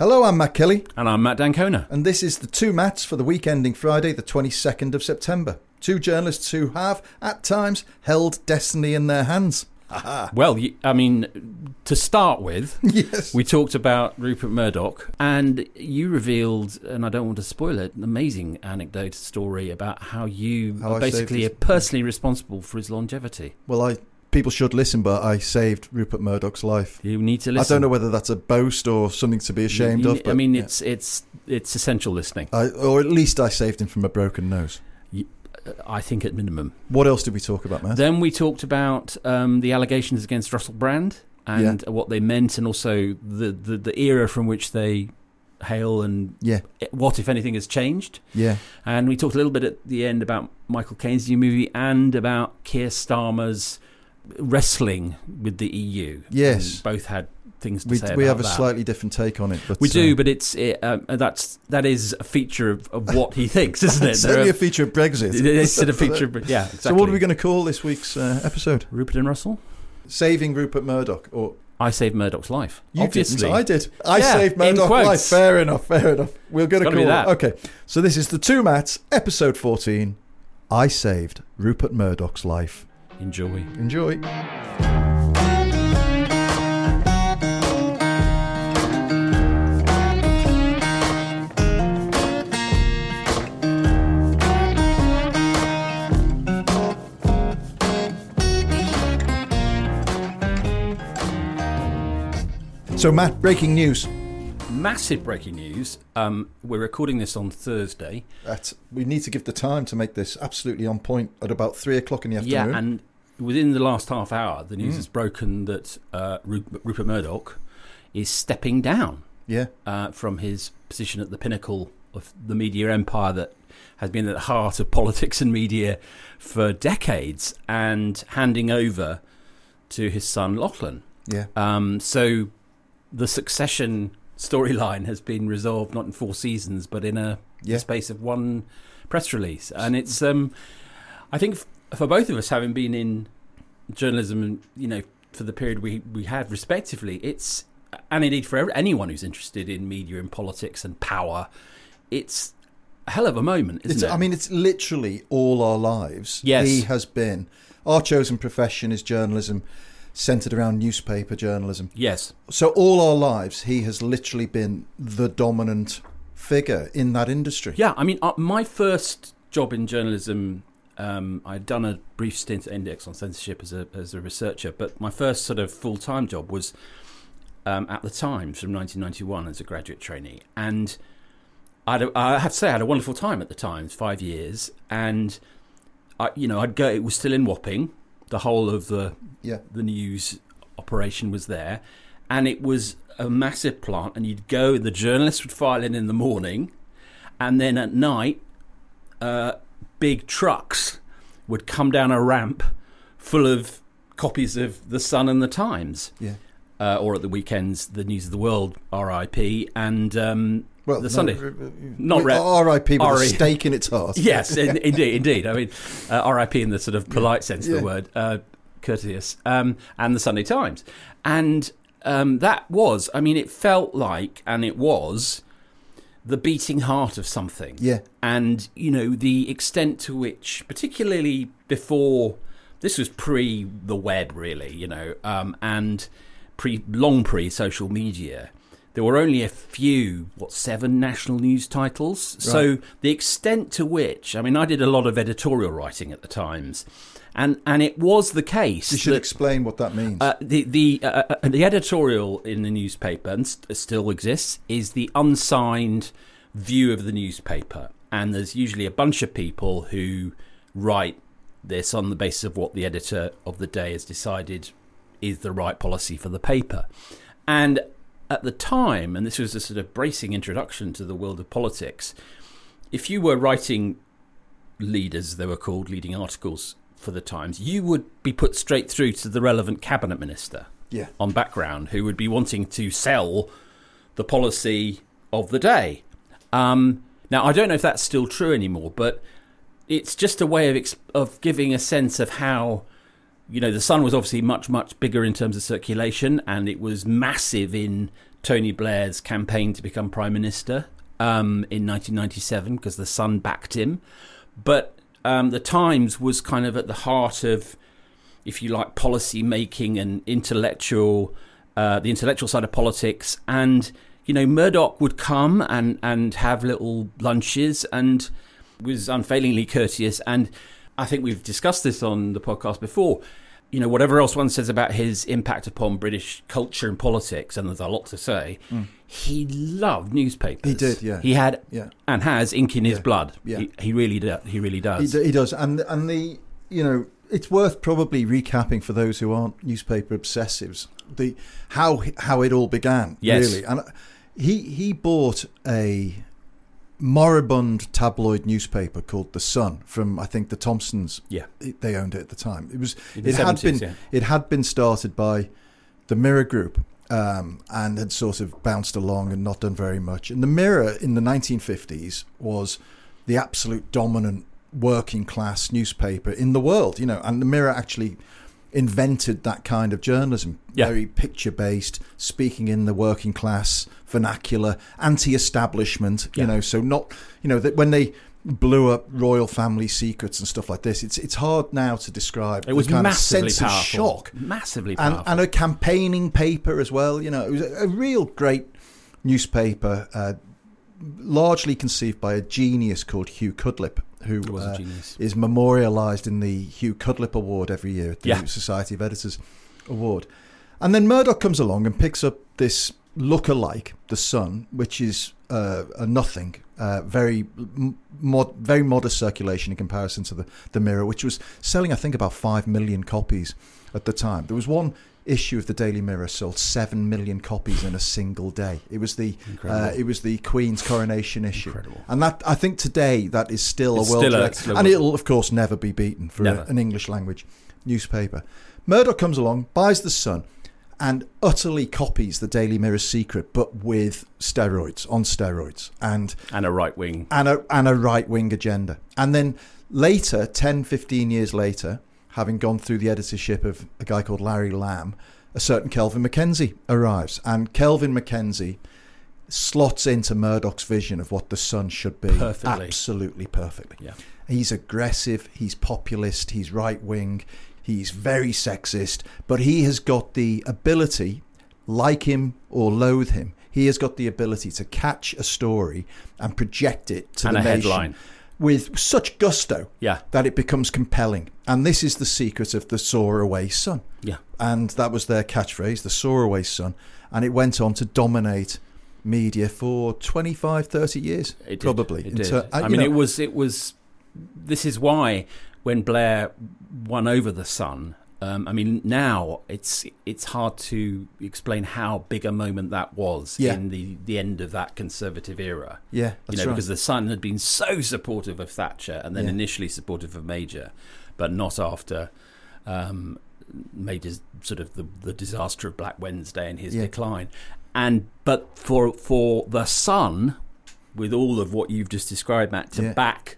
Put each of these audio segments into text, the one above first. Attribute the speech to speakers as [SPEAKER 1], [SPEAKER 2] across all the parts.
[SPEAKER 1] Hello, I'm Matt Kelly,
[SPEAKER 2] And I'm Matt d'Ancona.
[SPEAKER 1] and this is the two Matts for the week ending Friday, the 22nd of September. Two journalists who have, at times, held destiny in their hands.
[SPEAKER 2] Well, I mean, to start with,
[SPEAKER 1] Yes.
[SPEAKER 2] we talked about Rupert Murdoch, and you revealed, and I don't want to spoil it, an amazing anecdote story about how you
[SPEAKER 1] How
[SPEAKER 2] are
[SPEAKER 1] saved
[SPEAKER 2] basically are personally responsible for his longevity.
[SPEAKER 1] Well, I people should listen, but I saved Rupert Murdoch's life.
[SPEAKER 2] You need to listen.
[SPEAKER 1] I don't know whether that's a boast or something to be ashamed
[SPEAKER 2] You-
[SPEAKER 1] of.
[SPEAKER 2] I mean,
[SPEAKER 1] yeah.
[SPEAKER 2] it's it's it's essential listening.
[SPEAKER 1] I, or at least I saved him from a broken nose.
[SPEAKER 2] I think at minimum.
[SPEAKER 1] What else did we talk about, Matt?
[SPEAKER 2] Then we talked about um, the allegations against Russell Brand and what they meant, and also the, the the era from which they hail and
[SPEAKER 1] yeah,
[SPEAKER 2] what, if anything, has changed.
[SPEAKER 1] yeah,
[SPEAKER 2] And we talked a little bit at the end about Michael Caine's new movie and about Keir Starmer's wrestling with the EU.
[SPEAKER 1] Yes.
[SPEAKER 2] Both had things to
[SPEAKER 1] we
[SPEAKER 2] say
[SPEAKER 1] we have a
[SPEAKER 2] that.
[SPEAKER 1] slightly different take on it. But
[SPEAKER 2] We do,
[SPEAKER 1] uh,
[SPEAKER 2] but it's it, um, that's that is a feature of, of what he thinks, isn't it?
[SPEAKER 1] certainly
[SPEAKER 2] are-
[SPEAKER 1] a feature of Brexit.
[SPEAKER 2] It's a feature, of, yeah. Exactly.
[SPEAKER 1] So, what are we going to call this week's uh, episode?
[SPEAKER 2] Rupert and Russell.
[SPEAKER 1] Saving Rupert Murdoch, or
[SPEAKER 2] I saved Murdoch's life.
[SPEAKER 1] You
[SPEAKER 2] obviously.
[SPEAKER 1] didn't. I did. I
[SPEAKER 2] Yeah,
[SPEAKER 1] saved
[SPEAKER 2] Murdoch's
[SPEAKER 1] life. Fair enough. Fair enough. We're going
[SPEAKER 2] Gotta
[SPEAKER 1] call.
[SPEAKER 2] that.
[SPEAKER 1] Okay. So this is the two Matts, episode fourteen. I saved Rupert Murdoch's life.
[SPEAKER 2] Enjoy.
[SPEAKER 1] Enjoy. So Matt, breaking news.
[SPEAKER 2] Massive breaking news. Um, we're recording this on Thursday.
[SPEAKER 1] That we need to give the time to make this absolutely on point at about three o'clock in the afternoon.
[SPEAKER 2] Yeah, and within the last half hour, the
[SPEAKER 1] Mm.
[SPEAKER 2] news has broken that uh, Rupert Murdoch is stepping down
[SPEAKER 1] yeah,
[SPEAKER 2] uh, from his position at the pinnacle of the media empire that has been at the heart of politics and media for decades, and handing over to his son Lachlan.
[SPEAKER 1] yeah.
[SPEAKER 2] Um, so the succession storyline has been resolved not in four seasons, but in a
[SPEAKER 1] Yeah.
[SPEAKER 2] space of one press release, and it's. Um, I think for both of us, having been in journalism, you know, for the period we we had respectively, it's and indeed for anyone who's interested in media and politics and power, it's a hell of a moment, isn't
[SPEAKER 1] It's,
[SPEAKER 2] it?
[SPEAKER 1] I mean, it's literally all our lives.
[SPEAKER 2] Yes.
[SPEAKER 1] He has been. Our chosen profession is journalism, centered around newspaper journalism.
[SPEAKER 2] yes,
[SPEAKER 1] So, all our lives, he has literally been the dominant figure in that industry.
[SPEAKER 2] Yeah, I mean, uh, my first job in journalism, um, I'd done a brief stint at Index on censorship as a as a researcher, but my first sort of full time job was um, at the Times from 1991 as a graduate trainee, and I'd, I have to say I had a wonderful time at the Times, five years, and I, you know, I'd go. It was still in Wapping. The whole of the
[SPEAKER 1] Yeah.
[SPEAKER 2] the news operation was there, and it was a massive plant. And you'd go. The journalists would file in in the morning, and then at night, uh, big trucks would come down a ramp full of copies of the Sun and the Times.
[SPEAKER 1] Yeah.
[SPEAKER 2] Uh, or at the weekends, the News of the World, R.I.P. and um,
[SPEAKER 1] Well,
[SPEAKER 2] the
[SPEAKER 1] no,
[SPEAKER 2] Sunday.
[SPEAKER 1] r- r-
[SPEAKER 2] Not
[SPEAKER 1] R.I.P. with a
[SPEAKER 2] R.I.
[SPEAKER 1] stake in its heart.
[SPEAKER 2] Yes, in, indeed, indeed. I mean, uh, R.I.P. in the sort of polite sense of
[SPEAKER 1] Yeah.
[SPEAKER 2] the word, uh, courteous, um, and the Sunday Times, and um, that was. I mean, it felt like, and it was, the beating heart of something.
[SPEAKER 1] Yeah.
[SPEAKER 2] and you know the extent to which, particularly before this was pre the web, really, you know, um, and pre long pre social media, there were only a few, what seven national news titles. So the extent to which, I mean, I did a lot of editorial writing at the Times, and and it was the case.
[SPEAKER 1] You should
[SPEAKER 2] that-
[SPEAKER 1] explain what that means.
[SPEAKER 2] uh, the the uh, uh, the editorial in the newspaper and st- still exists is the unsigned view of the newspaper, and there's usually a bunch of people who write this on the basis of what the editor of the day has decided is the right policy for the paper, and at the time, and this was a sort of bracing introduction to the world of politics, if you were writing leaders, they were called leading articles for the Times, you would be put straight through to the relevant cabinet minister
[SPEAKER 1] yeah.
[SPEAKER 2] on background who would be wanting to sell the policy of the day. Um, now, I don't know if that's still true anymore, but it's just a way of of giving a sense of how you know the sun was obviously much much bigger in terms of circulation, and it was massive in Tony Blair's campaign to become prime minister um, in 1997 because the sun backed him. But um, the Times was kind of at the heart of, if you like, policy making and intellectual, uh, the intellectual side of politics. And you know, Murdoch would come and and have little lunches and was unfailingly courteous. And I think we've discussed this on the podcast before. You know, whatever else one says about his impact upon British culture and politics, and there's a lot to say, mm. he loved newspapers.
[SPEAKER 1] He did, yeah.
[SPEAKER 2] He had
[SPEAKER 1] Yeah.
[SPEAKER 2] and has ink in his
[SPEAKER 1] Yeah.
[SPEAKER 2] blood.
[SPEAKER 1] Yeah.
[SPEAKER 2] He, he really does. He really
[SPEAKER 1] He,
[SPEAKER 2] does.
[SPEAKER 1] d- he does, and and the you know it's worth probably recapping for those who aren't newspaper obsessives the how how it all began.
[SPEAKER 2] Yes.
[SPEAKER 1] really, and he he bought a moribund tabloid newspaper called the Sun from I think the Thompsons.
[SPEAKER 2] Yeah.
[SPEAKER 1] They owned it at the time. It was it had been
[SPEAKER 2] yeah.
[SPEAKER 1] it had been started by the Mirror Group. Um, and had sort of bounced along and not done very much. And the Mirror in the 1950s was the absolute dominant working class newspaper in the world, you know, and the Mirror actually invented that kind of journalism,
[SPEAKER 2] Yeah.
[SPEAKER 1] very picture based, speaking in the working class vernacular, anti establishment, you
[SPEAKER 2] Yeah.
[SPEAKER 1] know, so not, you know, that when they blew up royal family secrets and stuff like this, it's it's hard now to describe
[SPEAKER 2] It was
[SPEAKER 1] kind
[SPEAKER 2] massively
[SPEAKER 1] of sense
[SPEAKER 2] powerful.
[SPEAKER 1] of shock
[SPEAKER 2] Massively
[SPEAKER 1] and,
[SPEAKER 2] powerful.
[SPEAKER 1] and a campaigning paper as well. You know, it was a, a real great newspaper, uh, largely conceived by a genius called Hugh Cudlipp, who
[SPEAKER 2] was a
[SPEAKER 1] uh,
[SPEAKER 2] genius.
[SPEAKER 1] is memorialised in the Hugh Cudlipp Award every year at the
[SPEAKER 2] Yeah.
[SPEAKER 1] Society of Editors Award. And then Murdoch comes along and picks up this look-alike, The Sun, which is uh, a nothing, uh, very mod- very modest circulation in comparison to the, the Mirror, which was selling, I think, about 5 million copies at the time. There was one issue of the Daily Mirror sold 7 million copies in a single day. It was the uh, it was the Queen's coronation issue.
[SPEAKER 2] Incredible.
[SPEAKER 1] And that I think today that is still
[SPEAKER 2] It's
[SPEAKER 1] a world
[SPEAKER 2] still
[SPEAKER 1] record.
[SPEAKER 2] a
[SPEAKER 1] and it'll of course never be beaten for a, an English language newspaper. Murdoch comes along, buys the Sun, and utterly copies the Daily Mirror's secret, but with steroids on steroids, and
[SPEAKER 2] and a right wing.
[SPEAKER 1] and a and a right wing agenda. And then later, 10, 15 years later, having gone through the editorship of a guy called Larry Lamb, a certain Kelvin MacKenzie arrives, and Kelvin MacKenzie slots into Murdoch's vision of what the Sun should be
[SPEAKER 2] Perfectly.
[SPEAKER 1] absolutely perfectly.
[SPEAKER 2] Yeah.
[SPEAKER 1] He's aggressive, he's populist, he's right wing, he's very sexist, but he has got the ability, like him or loathe him, he has got the ability to catch a story and project it to
[SPEAKER 2] And
[SPEAKER 1] the
[SPEAKER 2] a
[SPEAKER 1] nation
[SPEAKER 2] headline.
[SPEAKER 1] With such gusto
[SPEAKER 2] Yeah.
[SPEAKER 1] that it becomes compelling. And this is the secret of the soar away sun.
[SPEAKER 2] Yeah.
[SPEAKER 1] And that was their catchphrase, the soar away sun. And it went on to dominate media for 25, 30 years,
[SPEAKER 2] It did.
[SPEAKER 1] probably.
[SPEAKER 2] It did.
[SPEAKER 1] ter- uh,
[SPEAKER 2] I mean,
[SPEAKER 1] know,
[SPEAKER 2] it was. It was. This is why when Blair won over the Sun. Um, I mean, now it's it's hard to explain how big a moment that was
[SPEAKER 1] Yeah.
[SPEAKER 2] in the, the end of that conservative era.
[SPEAKER 1] Yeah,
[SPEAKER 2] you know,
[SPEAKER 1] right.
[SPEAKER 2] because the Sun had been so supportive of Thatcher and then
[SPEAKER 1] Yeah.
[SPEAKER 2] initially supportive of Major, but not after um, Major's sort of the, the disaster of Black Wednesday and his
[SPEAKER 1] Yeah.
[SPEAKER 2] decline. And but for for the Sun, with all of what you've just described, Matt, to back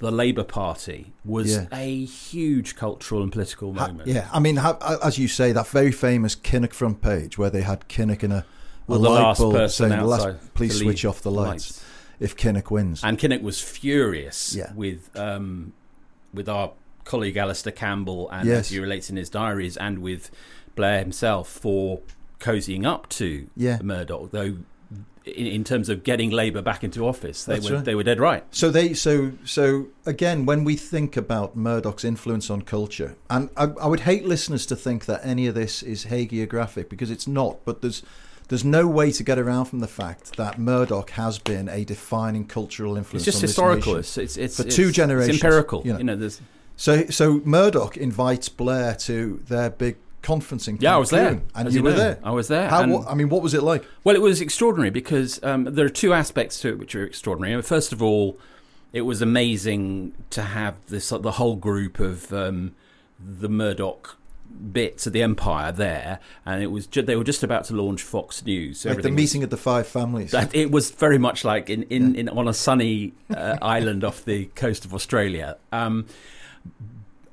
[SPEAKER 2] the Labour Party was
[SPEAKER 1] Yeah.
[SPEAKER 2] a huge cultural and political
[SPEAKER 1] Ha-
[SPEAKER 2] moment.
[SPEAKER 1] yeah, I mean, ha- as you say, that very famous Kinnock front page where they had Kinnock in a, a
[SPEAKER 2] Well,
[SPEAKER 1] light
[SPEAKER 2] last
[SPEAKER 1] bulb saying, "The last, please switch off the
[SPEAKER 2] the
[SPEAKER 1] lights,
[SPEAKER 2] lights."
[SPEAKER 1] if Kinnock wins."
[SPEAKER 2] And Kinnock was furious
[SPEAKER 1] Yeah.
[SPEAKER 2] with um, with our colleague Alastair Campbell, and
[SPEAKER 1] Yes.
[SPEAKER 2] as he relates in his diaries, and with Blair himself for cozying up to
[SPEAKER 1] Yeah.
[SPEAKER 2] Murdoch, though. In, in terms of getting Labour back into office, they
[SPEAKER 1] That's
[SPEAKER 2] were
[SPEAKER 1] right.
[SPEAKER 2] they were dead right.
[SPEAKER 1] So they so so again when we think about Murdoch's influence on culture, and I, I would hate listeners to think that any of this is hagiographic because it's not. But there's there's no way to get around from the fact that Murdoch has been a defining cultural influence.
[SPEAKER 2] It's just historical. It's it's, it's
[SPEAKER 1] For
[SPEAKER 2] it's-
[SPEAKER 1] two generations,
[SPEAKER 2] It's empirical.
[SPEAKER 1] you know.
[SPEAKER 2] You know, there's
[SPEAKER 1] So so Murdoch invites Blair to their big conference in
[SPEAKER 2] Yeah, I was there,
[SPEAKER 1] and
[SPEAKER 2] as
[SPEAKER 1] you were
[SPEAKER 2] know.
[SPEAKER 1] there.
[SPEAKER 2] I was there,
[SPEAKER 1] How? what, I mean, what was it like?
[SPEAKER 2] Well, it was extraordinary because um, there are two aspects to it which are extraordinary. First of all, it was amazing to have this the whole group of um, the Murdoch bits of the empire there, and it was ju- they were just about to launch Fox News. So
[SPEAKER 1] Like the
[SPEAKER 2] everything was-
[SPEAKER 1] meeting of the five families.
[SPEAKER 2] that it was very much like in, in, in on a sunny uh, island off the coast of Australia. Um,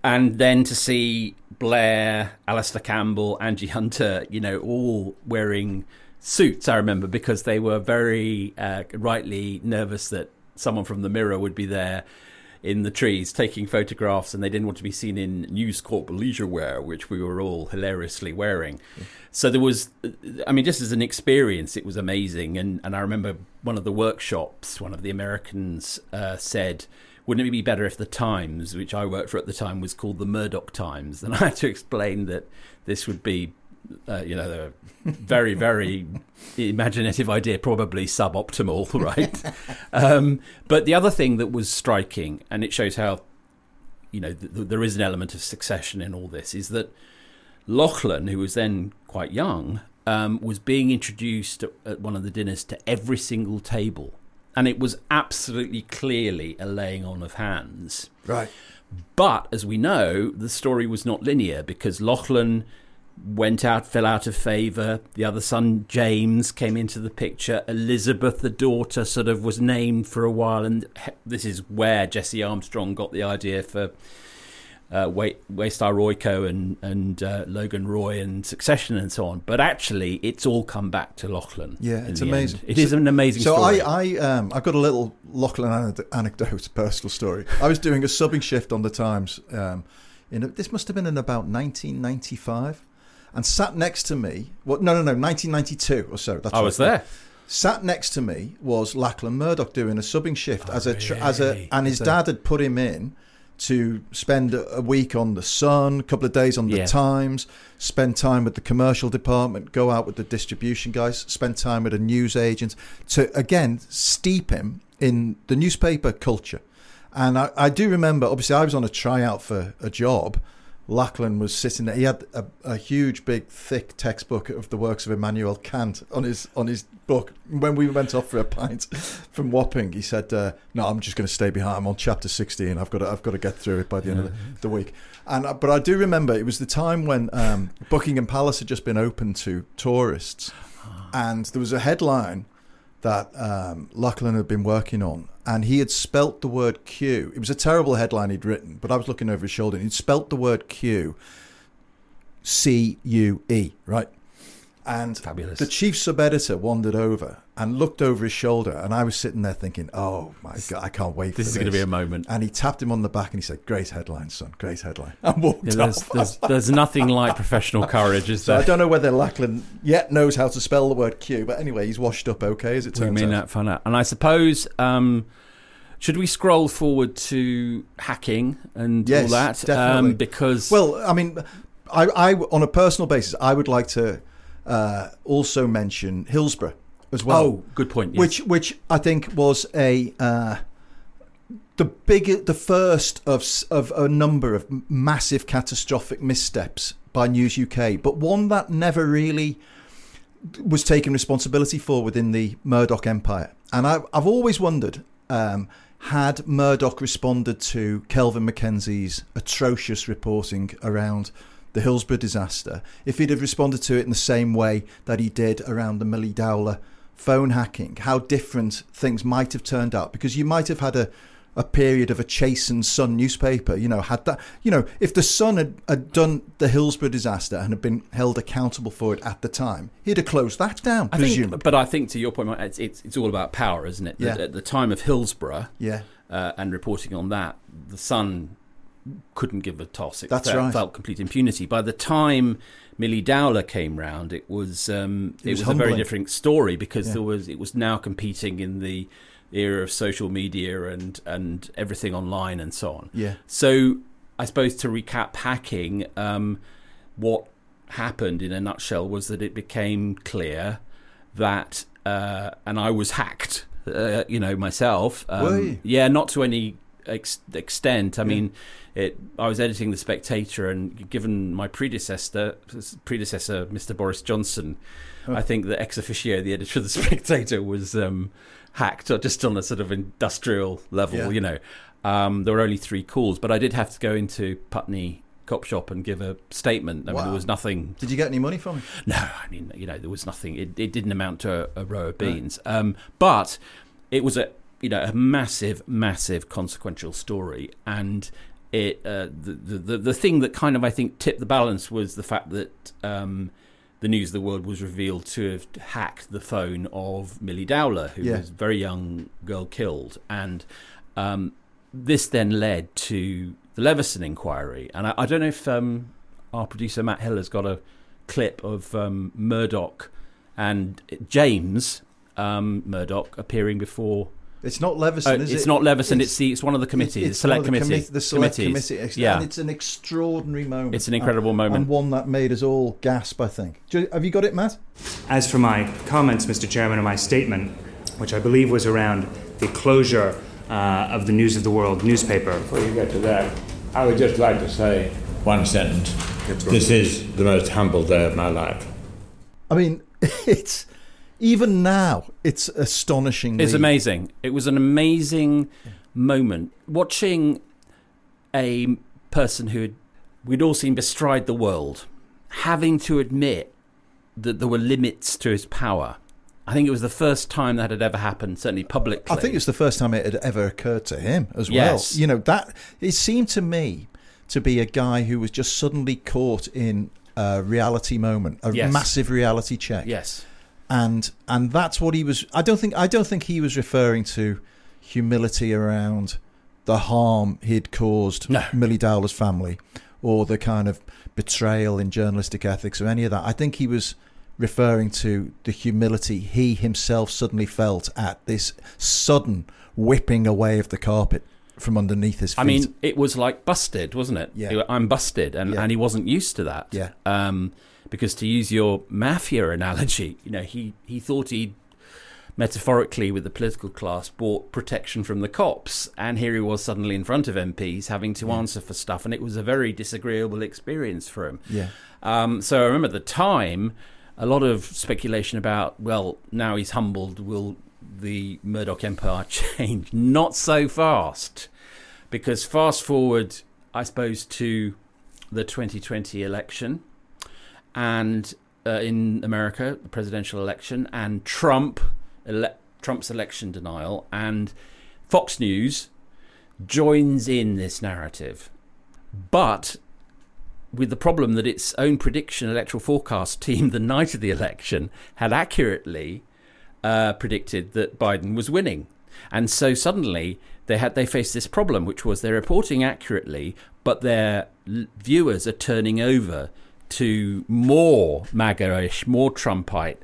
[SPEAKER 2] and then to see Blair, Alastair Campbell, Anji Hunter, you know, all wearing suits, I remember, because they were very uh, rightly nervous that someone from the Mirror would be there in the trees taking photographs and they didn't want to be seen in News Corp leisure wear, which we were all hilariously wearing. So there was, I mean, just as an experience, it was amazing. And, and I remember one of the workshops, one of the Americans uh, said, wouldn't it be better if the Times, which I worked for at the time, was called the Murdoch Times? And I had to explain that this would be, uh, you know, a very, very imaginative idea, probably suboptimal, right? um, but the other thing that was striking, and it shows how, you know, th- th- there is an element of succession in all this, is that Lachlan, who was then quite young, um, was being introduced at- at one of the dinners to every single table. And it was absolutely clearly a laying on of hands.
[SPEAKER 1] right.
[SPEAKER 2] But as we know, the story was not linear because Lachlan went out, fell out of favour. The other son, James, came into the picture. Elizabeth, the daughter, sort of was named for a while. And this is where Jesse Armstrong got the idea for uh, Wa- Waystar Royco and, and uh, Logan Roy and Succession and so on. But actually, it's all come back to Lachlan.
[SPEAKER 1] Yeah, it's amazing.
[SPEAKER 2] end. It is an amazing
[SPEAKER 1] so
[SPEAKER 2] story.
[SPEAKER 1] I, I, um, I've got a little Lachlan anecdote, personal story. I was doing a subbing shift on the Times. Um, in a, this must have been in about 1995, and sat next to me. Well, no, no, no, 1992 or so. That's
[SPEAKER 2] I
[SPEAKER 1] right.
[SPEAKER 2] was there.
[SPEAKER 1] Sat next to me was Lachlan Murdoch doing a subbing shift as a tr- as a,
[SPEAKER 2] Oh,
[SPEAKER 1] and his dad had put him in to spend a week on the Sun, a couple of days on the
[SPEAKER 2] Yeah.
[SPEAKER 1] Times, spend time with the commercial department, go out with the distribution guys, spend time with a news agent to again steep him in the newspaper culture. And I, I do remember, obviously, I was on a tryout for a job. Lachlan was sitting there. He had a, a huge, big, thick textbook of the works of Immanuel Kant on his on his book. When we went off for a pint from Wapping, he said, uh, "No, I'm just going to stay behind. I'm on chapter 16. I've got to, I've got to get through it by the end of the, the week." And uh, but I do remember it was the time when um, Buckingham Palace had just been open to tourists, and there was a headline that um, Lachlan had been working on, and he had spelt the word Q. It was a terrible headline he'd written, but I was looking over his shoulder, and he'd spelt the word Q, C U E, right? And
[SPEAKER 2] Fabulous.
[SPEAKER 1] the chief sub editor wandered over and looked over his shoulder, and I was sitting there thinking, "Oh my god, I can't wait."
[SPEAKER 2] This
[SPEAKER 1] for
[SPEAKER 2] is going to be a moment.
[SPEAKER 1] And he tapped him on the back and he said, "Great headline, son. Great headline." And walked
[SPEAKER 2] Yeah, there's,
[SPEAKER 1] off.
[SPEAKER 2] there's, there's nothing like professional courage, is
[SPEAKER 1] So
[SPEAKER 2] there?
[SPEAKER 1] I don't know whether Lachlan yet knows how to spell the word Q, but anyway, he's washed up okay, as it turns we
[SPEAKER 2] may
[SPEAKER 1] out.
[SPEAKER 2] not find out. And I suppose, um, should we scroll forward to hacking and
[SPEAKER 1] Yes,
[SPEAKER 2] all that?
[SPEAKER 1] definitely.
[SPEAKER 2] Um, because
[SPEAKER 1] Well, I mean, I, I on a personal basis, I would like to uh, also mention Hillsborough as well.
[SPEAKER 2] oh, good point. Yes.
[SPEAKER 1] which which I think was a uh, the big the first of of a number of massive catastrophic missteps by News UK, but one that never really was taken responsibility for within the Murdoch empire. And I, I've always wondered. Um, had Murdoch responded to Kelvin MacKenzie's atrocious reporting around the Hillsborough disaster, if he'd have responded to it in the same way that he did around the Millie Dowler phone hacking, how different things might have turned out. Because you might have had a, a period of a chase and Sun newspaper, you know, had that, you know, if the Sun had, had done the Hillsborough disaster and had been held accountable for it at the time, he'd have closed that down,
[SPEAKER 2] I
[SPEAKER 1] presumably.
[SPEAKER 2] think, but I think to your point, it's, it's, it's all about power, isn't it?
[SPEAKER 1] Yeah.
[SPEAKER 2] At, at the time of Hillsborough
[SPEAKER 1] yeah.
[SPEAKER 2] uh, and reporting on that, the Sun couldn't give a toss. It
[SPEAKER 1] That's
[SPEAKER 2] felt,
[SPEAKER 1] right.
[SPEAKER 2] felt complete impunity. By the time Millie Dowler came round, it was um,
[SPEAKER 1] It
[SPEAKER 2] it,
[SPEAKER 1] was
[SPEAKER 2] was, a very different story because
[SPEAKER 1] Yeah.
[SPEAKER 2] there was it was now competing in the era of social media and and everything online and so on.
[SPEAKER 1] Yeah.
[SPEAKER 2] So I suppose to recap hacking, um, what happened in a nutshell was that it became clear that, uh, and I was hacked, uh, you know, myself. Um? Yeah, not to any ex- extent. I mean, it, I was editing the Spectator, and given my predecessor, predecessor, Mr. Boris Johnson, I think the ex officio, the editor of the Spectator, was um, hacked, or just on a sort of industrial level.
[SPEAKER 1] Yeah.
[SPEAKER 2] You know, um, there were only three calls, but I did have to go into Putney Cop Shop and give a statement. I mean, there was nothing
[SPEAKER 1] Did you get any money from it?
[SPEAKER 2] no, I mean, you know, there was nothing. It, it didn't amount to a, a row of beans. Um, but it was a, you know, a massive, massive consequential story, and it uh, the, the the thing that kind of I think tipped the balance was the fact that um, the News of the World was revealed to have hacked the phone of Millie Dowler, who
[SPEAKER 1] Yeah.
[SPEAKER 2] was a very young girl killed, and um, this then led to the Leveson inquiry, and I, I don't know if um, our producer Matt Hill has got a clip of um, Murdoch and James um, Murdoch appearing before.
[SPEAKER 1] It's not Leveson,
[SPEAKER 2] Uh,
[SPEAKER 1] is
[SPEAKER 2] it's
[SPEAKER 1] it?
[SPEAKER 2] not Leveson. It's, the it's one of the committees,
[SPEAKER 1] It's
[SPEAKER 2] select
[SPEAKER 1] one of the
[SPEAKER 2] committee,
[SPEAKER 1] commi- the select
[SPEAKER 2] committees.
[SPEAKER 1] committee.
[SPEAKER 2] Yeah,
[SPEAKER 1] and it's an extraordinary moment.
[SPEAKER 2] It's an incredible
[SPEAKER 1] and,
[SPEAKER 2] moment.
[SPEAKER 1] and one that made us all gasp. I think. You- Have you got it, Matt?
[SPEAKER 3] As for my comments, Mr. Chairman, and my statement, which I believe was around the closure uh, of the News of the World newspaper,
[SPEAKER 4] Before you get to that, I would just like to say one sentence. This is the most humble day of my life.
[SPEAKER 1] I mean, it's even now. It's astonishing.
[SPEAKER 2] It's amazing. It was an amazing moment watching a person who had, we'd all seen bestride the world, having to admit that there were limits to his power. I think it was the first time that had ever happened, certainly publicly.
[SPEAKER 1] I think it's the first time it had ever occurred to him as
[SPEAKER 2] Yes.
[SPEAKER 1] well. You know that it seemed to me to be a guy who was just suddenly caught in a reality moment, a
[SPEAKER 2] Yes.
[SPEAKER 1] massive reality check.
[SPEAKER 2] yes.
[SPEAKER 1] And and that's what he was i don't think i don't think he was referring to humility around the harm he'd caused
[SPEAKER 2] No.
[SPEAKER 1] millie dowler's family or the kind of betrayal in journalistic ethics or any of that i think he was referring to the humility he himself suddenly felt at this sudden whipping away of the carpet from underneath his feet
[SPEAKER 2] I mean, it was like busted, wasn't it?
[SPEAKER 1] Yeah.
[SPEAKER 2] I'm busted, and,
[SPEAKER 1] Yeah.
[SPEAKER 2] and he wasn't used to that.
[SPEAKER 1] Yeah.
[SPEAKER 2] Um, because to use your mafia analogy, you know, he he thought he'd metaphorically with the political class bought protection from the cops, and here he was suddenly in front of MPs having to answer for stuff, and it was a very disagreeable experience for him.
[SPEAKER 1] yeah
[SPEAKER 2] Um, so I remember at the time, a lot of speculation about, well, now he's humbled, will the Murdoch empire change? Not so fast. Because fast forward, I suppose, to the 2020 election and uh, in America, the presidential election, and Trump, ele- Trump's election denial, and Fox News joins in this narrative. But with the problem that its own prediction electoral forecast team the night of the election had accurately uh, predicted that Biden was winning. And so suddenly they had they faced this problem, which was they're reporting accurately, but their viewers are turning over to more MAGA-ish, more Trumpite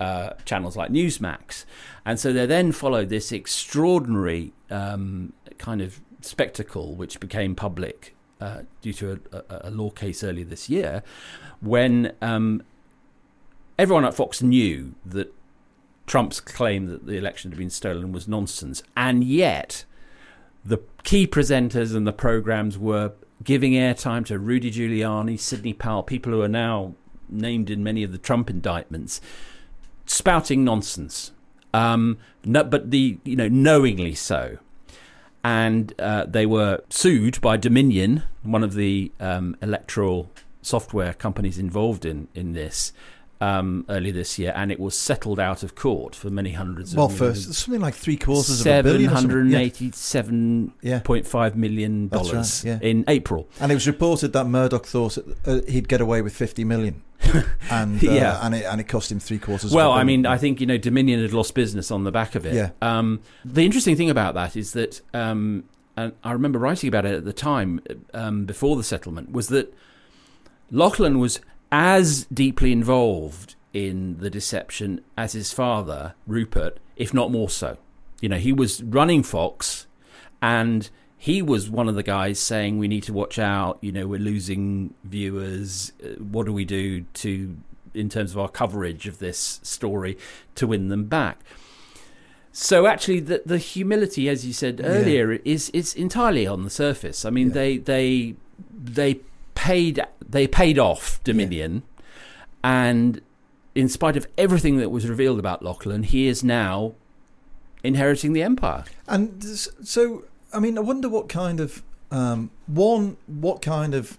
[SPEAKER 2] uh, channels like Newsmax, and so they then followed this extraordinary um, kind of spectacle, which became public uh, due to a, a, a law case earlier this year, when um, everyone at Fox knew that Trump's claim that the election had been stolen was nonsense, and yet the key presenters and the programs were giving airtime to Rudy Giuliani, Sidney Powell, people who are now named in many of the Trump indictments, spouting nonsense. Um, no, but the you know knowingly so, and uh, they were sued by Dominion, one of the um, electoral software companies involved in in this. Um, earlier this year, and it was settled out of court for many hundreds of
[SPEAKER 1] well for
[SPEAKER 2] millions.
[SPEAKER 1] something like three quarters of a
[SPEAKER 2] Seven
[SPEAKER 1] billion or Yeah.
[SPEAKER 2] eighty-seven
[SPEAKER 1] Yeah.
[SPEAKER 2] point five million
[SPEAKER 1] That's
[SPEAKER 2] dollars
[SPEAKER 1] right, yeah.
[SPEAKER 2] in April.
[SPEAKER 1] And it was reported that Murdoch thought uh, he'd get away with 50 million. and uh,
[SPEAKER 2] Yeah.
[SPEAKER 1] and it and it cost him three quarters.
[SPEAKER 2] Well,
[SPEAKER 1] of
[SPEAKER 2] I mean. I think you know Dominion had lost business on the back of it.
[SPEAKER 1] Yeah.
[SPEAKER 2] Um, the interesting thing about that is that um, and I remember writing about it at the time um, before the settlement, was that Lachlan was as deeply involved in the deception as his father, Rupert, if not more so. You know, he was running Fox and he was one of the guys saying we need to watch out, you know, we're losing viewers. Uh, what do we do to in terms of our coverage of this story to win them back? So actually, the the humility, as you said earlier, yeah. is is entirely on the surface. I mean, yeah. they they they paid they paid off Dominion, yeah. and in spite of everything that was revealed about Lachlan, he is now inheriting the empire.
[SPEAKER 1] And so, I mean, I wonder what kind of um, one, what kind of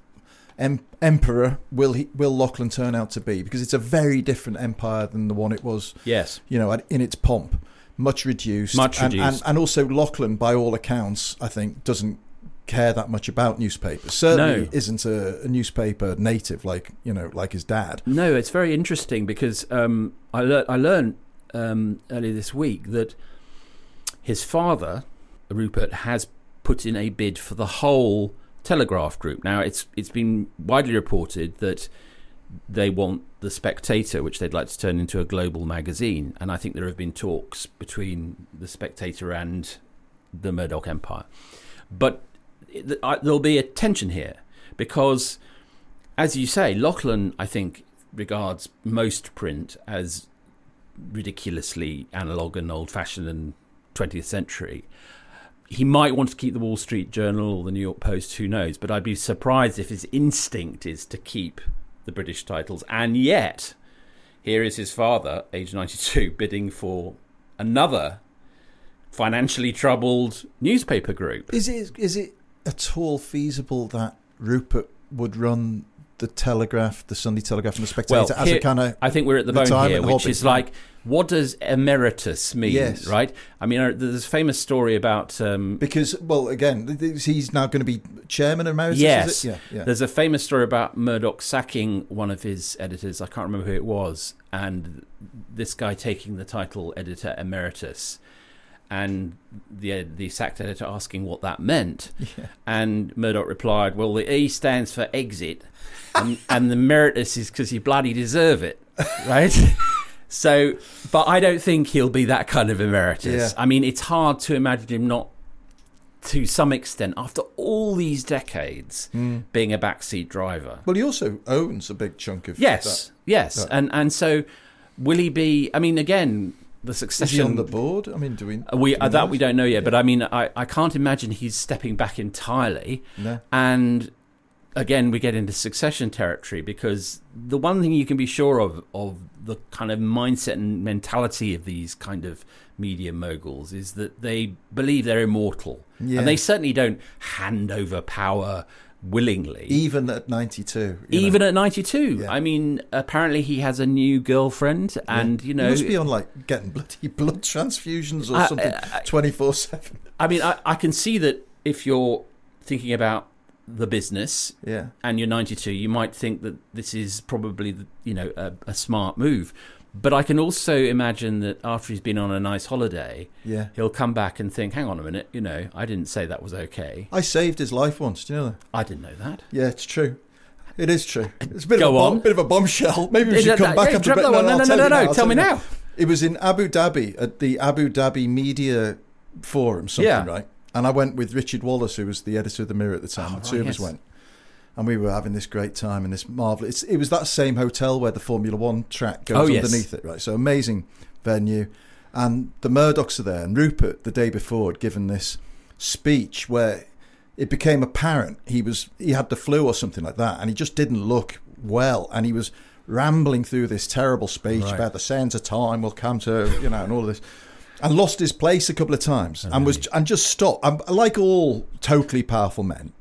[SPEAKER 1] em- emperor will he will Lachlan turn out to be? Because it's a very different empire than the one it was.
[SPEAKER 2] Yes,
[SPEAKER 1] you know, in its pomp, much reduced,
[SPEAKER 2] much
[SPEAKER 1] and,
[SPEAKER 2] reduced,
[SPEAKER 1] and, and also Lachlan, by all accounts, I think doesn't care that much about newspapers. Certainly
[SPEAKER 2] no.
[SPEAKER 1] isn't a, a, newspaper native like you know like his dad.
[SPEAKER 2] No, it's very interesting because um, I learned I learned um, earlier this week that his father Rupert has put in a bid for the whole Telegraph Group. Now it's it's been widely reported that they want the Spectator, which they'd like to turn into a global magazine, and I think there have been talks between the Spectator and the Murdoch Empire. But there'll be a tension here because, as you say, Lachlan, I think, regards most print as ridiculously analog and old fashioned and 20th century. He might want to keep the Wall Street Journal or the New York Post, who knows? But I'd be surprised if his instinct is to keep the British titles. And yet, here is his father, age 92, bidding for another financially troubled newspaper group.
[SPEAKER 1] Is it is it at all feasible that Rupert would run the Telegraph, the Sunday Telegraph, and the Spectator
[SPEAKER 2] well,
[SPEAKER 1] as a kind of.
[SPEAKER 2] I think we're at the, the bone here, which is like, what does emeritus mean?
[SPEAKER 1] Yes.
[SPEAKER 2] Right? I mean, uh, there's a famous story about. Um,
[SPEAKER 1] because, well, again, he's now going to be chairman of emeritus.
[SPEAKER 2] Yes.
[SPEAKER 1] Yeah, yeah.
[SPEAKER 2] There's a famous story about Murdoch sacking one of his editors. I can't remember who it was. And this guy taking the title editor emeritus and the the sacked editor asking what that meant, yeah. and Murdoch replied, "Well, the E stands for exit, and, and the meritus is because you bloody deserve it, right?" so, but I don't think he'll be that kind of emeritus. Yeah. I mean, it's hard to imagine him not, to some extent, after all these decades, mm. being a backseat driver.
[SPEAKER 1] Well, he also owns a big chunk of
[SPEAKER 2] yes,
[SPEAKER 1] that.
[SPEAKER 2] yes, that. and and so will he be? I mean, again the succession.
[SPEAKER 1] Is he on the board? I mean, do we?
[SPEAKER 2] Uh, we do we uh, that we don't know yet, yeah. but I mean, I, I can't imagine he's stepping back entirely.
[SPEAKER 1] No.
[SPEAKER 2] And again, we get into succession territory because the one thing you can be sure of of the kind of mindset and mentality of these kind of media moguls is that they believe they're immortal, yeah. and they certainly don't hand over power willingly.
[SPEAKER 1] Even at 92.
[SPEAKER 2] Even know. at 92. Yeah. I mean, apparently he has a new girlfriend and, yeah. you know.
[SPEAKER 1] He must be on like getting bloody blood transfusions or uh, something 24 7.
[SPEAKER 2] I mean, I, I can see that if you're thinking about the business
[SPEAKER 1] yeah.
[SPEAKER 2] and you're 92, you might think that this is probably, you know, a, a smart move. But I can also imagine that after he's been on a nice holiday,
[SPEAKER 1] yeah,
[SPEAKER 2] he'll come back and think, "Hang on a minute, you know, I didn't say that was okay."
[SPEAKER 1] I saved his life once. Do you know that?
[SPEAKER 2] I didn't know that.
[SPEAKER 1] Yeah, it's true. It is true. It's a bit, Go of, a bomb, bit of a bombshell. Maybe we should come back
[SPEAKER 2] yeah,
[SPEAKER 1] after a bit.
[SPEAKER 2] No, no, no, no, no, no. Tell me now.
[SPEAKER 1] It was in Abu Dhabi at the Abu Dhabi Media Forum, something, yeah. right? And I went with Richard Wallace, who was the editor of the Mirror at the time. Oh, the two of us went and we were having this great time in this marvelous. It was that same hotel where the Formula One track goes
[SPEAKER 2] oh, yes.
[SPEAKER 1] underneath it, right? So amazing venue, and the Murdochs are there, and Rupert the day before had given this speech where it became apparent he was he had the flu or something like that, and he just didn't look well, and he was rambling through this terrible speech right. about the sands of time will come to you know and all of this and lost his place a couple of times and was and just stopped. I'm, like all totally powerful men,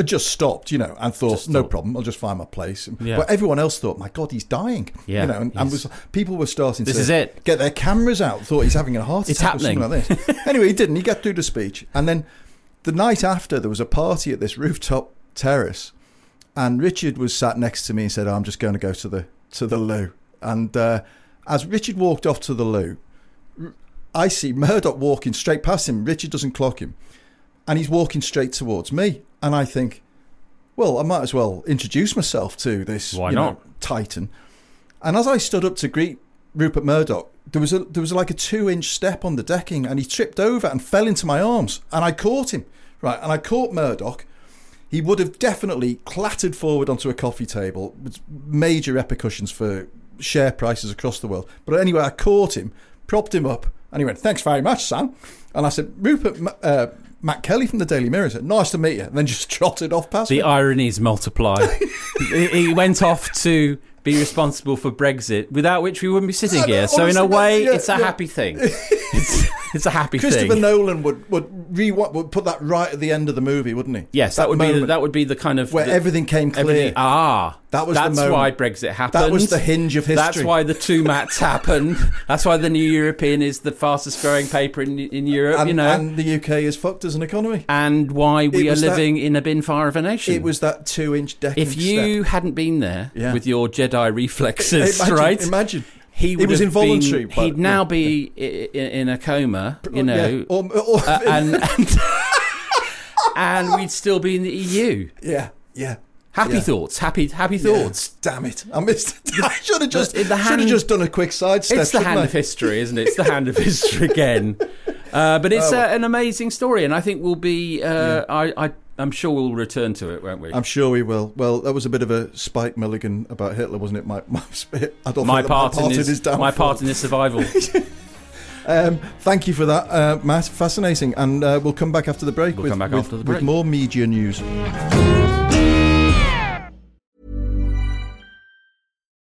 [SPEAKER 1] just stopped, you know, and thought, no problem, I'll just find my place. Yeah. But everyone else thought, my God, he's dying.
[SPEAKER 2] Yeah,
[SPEAKER 1] you know, and, and was, people were starting
[SPEAKER 2] this
[SPEAKER 1] to
[SPEAKER 2] is it.
[SPEAKER 1] get their cameras out, thought he's having a heart
[SPEAKER 2] it's
[SPEAKER 1] attack
[SPEAKER 2] happening.
[SPEAKER 1] or something like this. anyway, he didn't. He got through the speech. And then the night after, there was a party at this rooftop terrace. And Richard was sat next to me and said, oh, I'm just going to go to the, to the loo. And uh, as Richard walked off to the loo, I see Murdoch walking straight past him. Richard doesn't clock him and he's walking straight towards me, and I think, well, I might as well introduce myself to this
[SPEAKER 2] Why
[SPEAKER 1] you know,
[SPEAKER 2] not?
[SPEAKER 1] titan. And as I stood up to greet Rupert Murdoch, there was a there was like a two inch step on the decking, and he tripped over and fell into my arms, and I caught him right, and I caught Murdoch. He would have definitely clattered forward onto a coffee table with major repercussions for share prices across the world. But anyway, I caught him, propped him up, and he went, "Thanks very much, Sam." And I said, "Rupert." Uh, Matt Kelly from the Daily Mirror said, "Nice to meet you," and then just trotted off past
[SPEAKER 2] The
[SPEAKER 1] me.
[SPEAKER 2] ironies multiply. he, went off to be responsible for Brexit, without which we wouldn't be sitting here.
[SPEAKER 1] no,
[SPEAKER 2] So in a way,
[SPEAKER 1] yeah,
[SPEAKER 2] it's a
[SPEAKER 1] yeah.
[SPEAKER 2] happy thing. It's, a happy thing.
[SPEAKER 1] Christopher
[SPEAKER 2] thing.
[SPEAKER 1] Nolan would would re would put that right at the end of the movie, wouldn't he?
[SPEAKER 2] Yes, that, would be the, that would be the kind of
[SPEAKER 1] where
[SPEAKER 2] the-
[SPEAKER 1] everything came clear.
[SPEAKER 2] everything- ah,
[SPEAKER 1] That was the
[SPEAKER 2] that's why Brexit happened.
[SPEAKER 1] That was the hinge of history.
[SPEAKER 2] That's why the two Matts happened. That's why the New European is the fastest growing paper in in Europe.
[SPEAKER 1] and,
[SPEAKER 2] you know,
[SPEAKER 1] and the UK is fucked as an economy.
[SPEAKER 2] and why we are
[SPEAKER 1] was that-
[SPEAKER 2] living in a bin fire of a nation.
[SPEAKER 1] It was that two inch decking.
[SPEAKER 2] if you hadn't been there
[SPEAKER 1] Yeah.
[SPEAKER 2] with your Jedi reflexes,
[SPEAKER 1] imagine,
[SPEAKER 2] right?
[SPEAKER 1] Imagine.
[SPEAKER 2] He would
[SPEAKER 1] was involuntary,
[SPEAKER 2] Been,
[SPEAKER 1] but-
[SPEAKER 2] he'd now be i- i- in a coma, you know,
[SPEAKER 1] yeah. Or, or-
[SPEAKER 2] uh, and, and and we'd still be in the EU.
[SPEAKER 1] yeah, yeah.
[SPEAKER 2] Happy
[SPEAKER 1] Yeah.
[SPEAKER 2] thoughts, happy happy
[SPEAKER 1] Yeah.
[SPEAKER 2] thoughts.
[SPEAKER 1] Damn it! I missed. I should have just. should have just done a quick sidestep.
[SPEAKER 2] It's the hand
[SPEAKER 1] I?
[SPEAKER 2] of history, isn't it? It's the hand of history again. Uh, but it's
[SPEAKER 1] Oh, well.
[SPEAKER 2] uh, an amazing story, and I think we'll be. Uh, I, I, I'm sure we'll return to it, won't we?
[SPEAKER 1] I'm sure we will. Well, that was a bit of a Spike Milligan about Hitler, wasn't it? My, my Adolf
[SPEAKER 2] my
[SPEAKER 1] Hitler,
[SPEAKER 2] part, in his,
[SPEAKER 1] downfall.
[SPEAKER 2] my part in his survival.
[SPEAKER 1] Um, thank you for that, uh, Matt. Fascinating. And uh, we'll come back after the break,
[SPEAKER 2] We'll
[SPEAKER 1] with,
[SPEAKER 2] come back
[SPEAKER 1] with,
[SPEAKER 2] after the break with
[SPEAKER 1] more media news.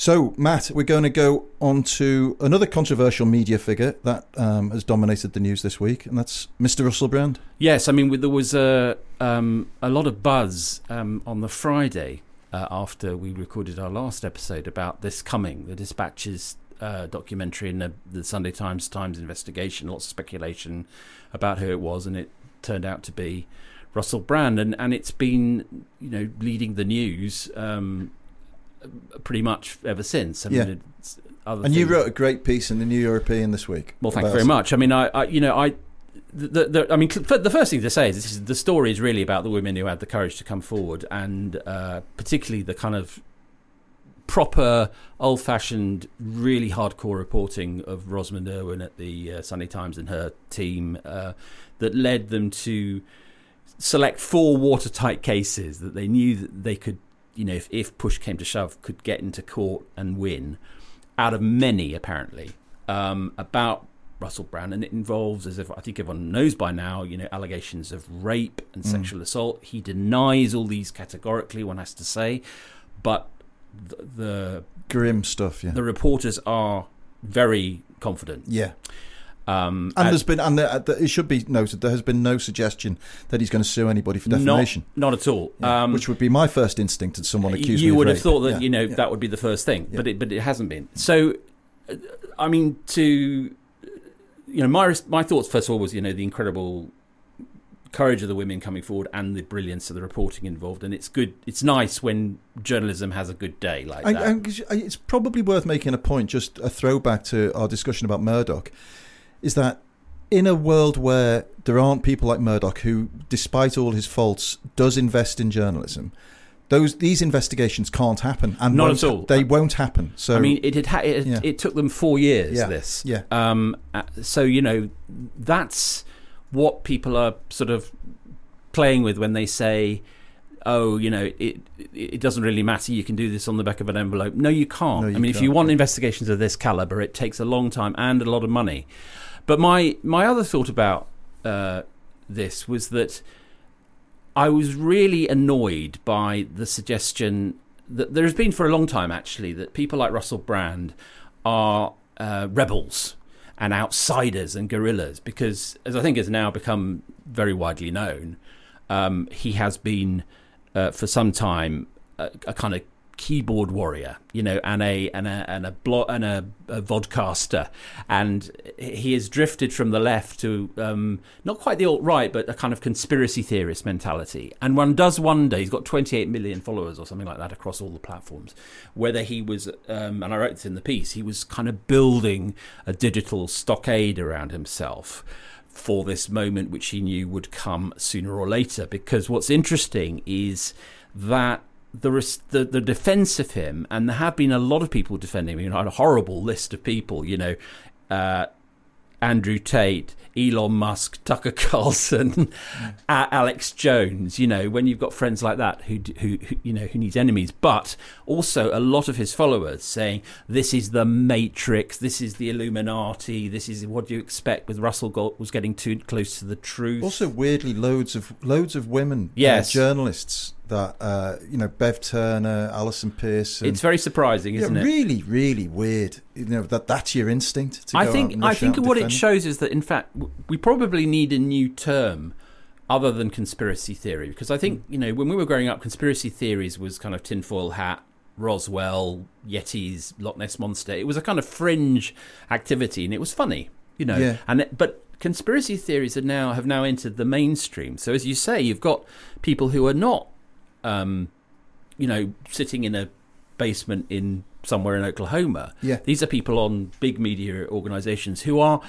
[SPEAKER 1] So, Matt, we're going to go on to another controversial media figure that um, has dominated the news this week, and that's Mr. Russell Brand.
[SPEAKER 2] Yes, I mean there was a um, a lot of buzz um, on the Friday uh, after we recorded our last episode about this coming, the Dispatches uh, documentary and the, the Sunday Times Times investigation. Lots of speculation about who it was, and it turned out to be Russell Brand, and and it's been you know leading the news. Um, pretty much ever since. I
[SPEAKER 1] Yeah.
[SPEAKER 2] mean, it's other
[SPEAKER 1] And you wrote a great piece in the New European this week.
[SPEAKER 2] well, thank you very much. I mean, I, I you know, I, the, the, I mean, the first thing to say is this is, the story is really about the women who had the courage to come forward, and uh, particularly the kind of proper, old-fashioned, really hardcore reporting of Rosamund Urwin at the uh, Sunday Times and her team uh, that led them to select four watertight cases that they knew that they could, you know, if, if push came to shove, could get into court and win out of many, apparently, um, about Russell Brand. And it involves, as if I think everyone knows by now, you know, allegations of rape and
[SPEAKER 1] Mm.
[SPEAKER 2] sexual assault. He denies all these categorically, one has to say, but the, the
[SPEAKER 1] Grim stuff, yeah.
[SPEAKER 2] the reporters are very confident.
[SPEAKER 1] yeah.
[SPEAKER 2] Um,
[SPEAKER 1] And there's been, and there, uh, it should be noted, there has been no suggestion that he's going to sue anybody for defamation.
[SPEAKER 2] Not, not at all.
[SPEAKER 1] Yeah,
[SPEAKER 2] Um,
[SPEAKER 1] which would be my first instinct at someone accused me
[SPEAKER 2] you would have
[SPEAKER 1] rape.
[SPEAKER 2] thought that
[SPEAKER 1] Yeah,
[SPEAKER 2] you know
[SPEAKER 1] yeah.
[SPEAKER 2] that would be the first thing, but it but it hasn't been. So, uh, I mean, to you know, my my thoughts first of all was you know the incredible courage of the women coming forward and the brilliance of the reporting involved, and it's good. It's nice when journalism has a good day like
[SPEAKER 1] And-
[SPEAKER 2] that.
[SPEAKER 1] and it's probably worth making a point, just a throwback to our discussion about Murdoch, is that in a world where there aren't people like Murdoch who, despite all his faults, does invest in journalism, those these investigations can't happen, and
[SPEAKER 2] Not at all.
[SPEAKER 1] They won't happen. So
[SPEAKER 2] I mean, it had ha- it,
[SPEAKER 1] Yeah.
[SPEAKER 2] it took them four years.
[SPEAKER 1] Yeah,
[SPEAKER 2] This,
[SPEAKER 1] yeah.
[SPEAKER 2] Um, uh, so you know, that's what people are sort of playing with when they say, "Oh, you know, it it doesn't really matter. You can do this on the back of an envelope." No, you can't.
[SPEAKER 1] No, you
[SPEAKER 2] I mean, if you want investigations of this caliber, it takes a long time and a lot of money. But my my other thought about uh, this was that I was really annoyed by the suggestion that there has been for a long time, actually, that people like Russell Brand are uh, rebels and outsiders and guerrillas because, as I think has now become very widely known, um, he has been uh, for some time a, a kind of keyboard warrior, you know, and a and a and a blo- and a, a vodcaster, and he has drifted from the left to um, not quite the alt right, but a kind of conspiracy theorist mentality. And one does wonder, he's got 28 million followers or something like that across all the platforms, whether he was, um, and I wrote this in the piece, he was kind of building a digital stockade around himself for this moment which he knew would come sooner or later. Because what's interesting is that the, the the defense of him, and there have been a lot of people defending him. You know, I had a horrible list of people. You know, uh, Andrew Tate, Elon Musk, Tucker Carlson, Alex Jones. You know, when you've got friends like that who, who, who you know who needs enemies, but also a lot of his followers saying this is the Matrix, this is the Illuminati, this is what you expect. With Russell Gold was getting too close to the truth.
[SPEAKER 1] also weirdly loads of loads of women, uh, journalists that uh, you know, Bev Turner, Allison Pearson.
[SPEAKER 2] it's very surprising, isn't
[SPEAKER 1] yeah,
[SPEAKER 2] it?
[SPEAKER 1] really, really weird. You know that that's your instinct. To
[SPEAKER 2] I think I think what it shows is that in fact we probably need a new term other than conspiracy theory because I think
[SPEAKER 1] Hmm.
[SPEAKER 2] you know when we were growing up conspiracy theories was kind of tinfoil hat Roswell Yetis Loch Ness monster it was a kind of fringe activity and it was funny you know
[SPEAKER 1] Yeah.
[SPEAKER 2] and it- but conspiracy theories are now have now entered the mainstream so as you say you've got people who are not um, you know sitting in a basement in somewhere in Oklahoma
[SPEAKER 1] Yeah.
[SPEAKER 2] these are people on big media organizations who are,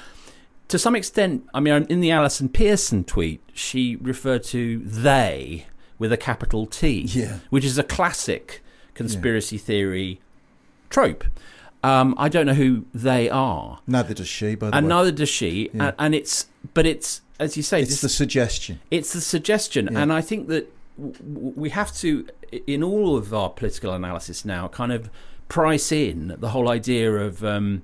[SPEAKER 2] to some extent, I mean, in the Allison Pearson tweet, she referred to they with a capital T,
[SPEAKER 1] Yeah.
[SPEAKER 2] which is a classic conspiracy theory trope. Um, I don't know who they are,
[SPEAKER 1] Neither does she, by the
[SPEAKER 2] and
[SPEAKER 1] way.
[SPEAKER 2] neither does she.
[SPEAKER 1] Yeah.
[SPEAKER 2] And, and it's, but it's as you say,
[SPEAKER 1] it's
[SPEAKER 2] this-
[SPEAKER 1] the suggestion.
[SPEAKER 2] it's the suggestion,
[SPEAKER 1] Yeah.
[SPEAKER 2] and I think that we have to, in all of our political analysis now, kind of price in the whole idea of um,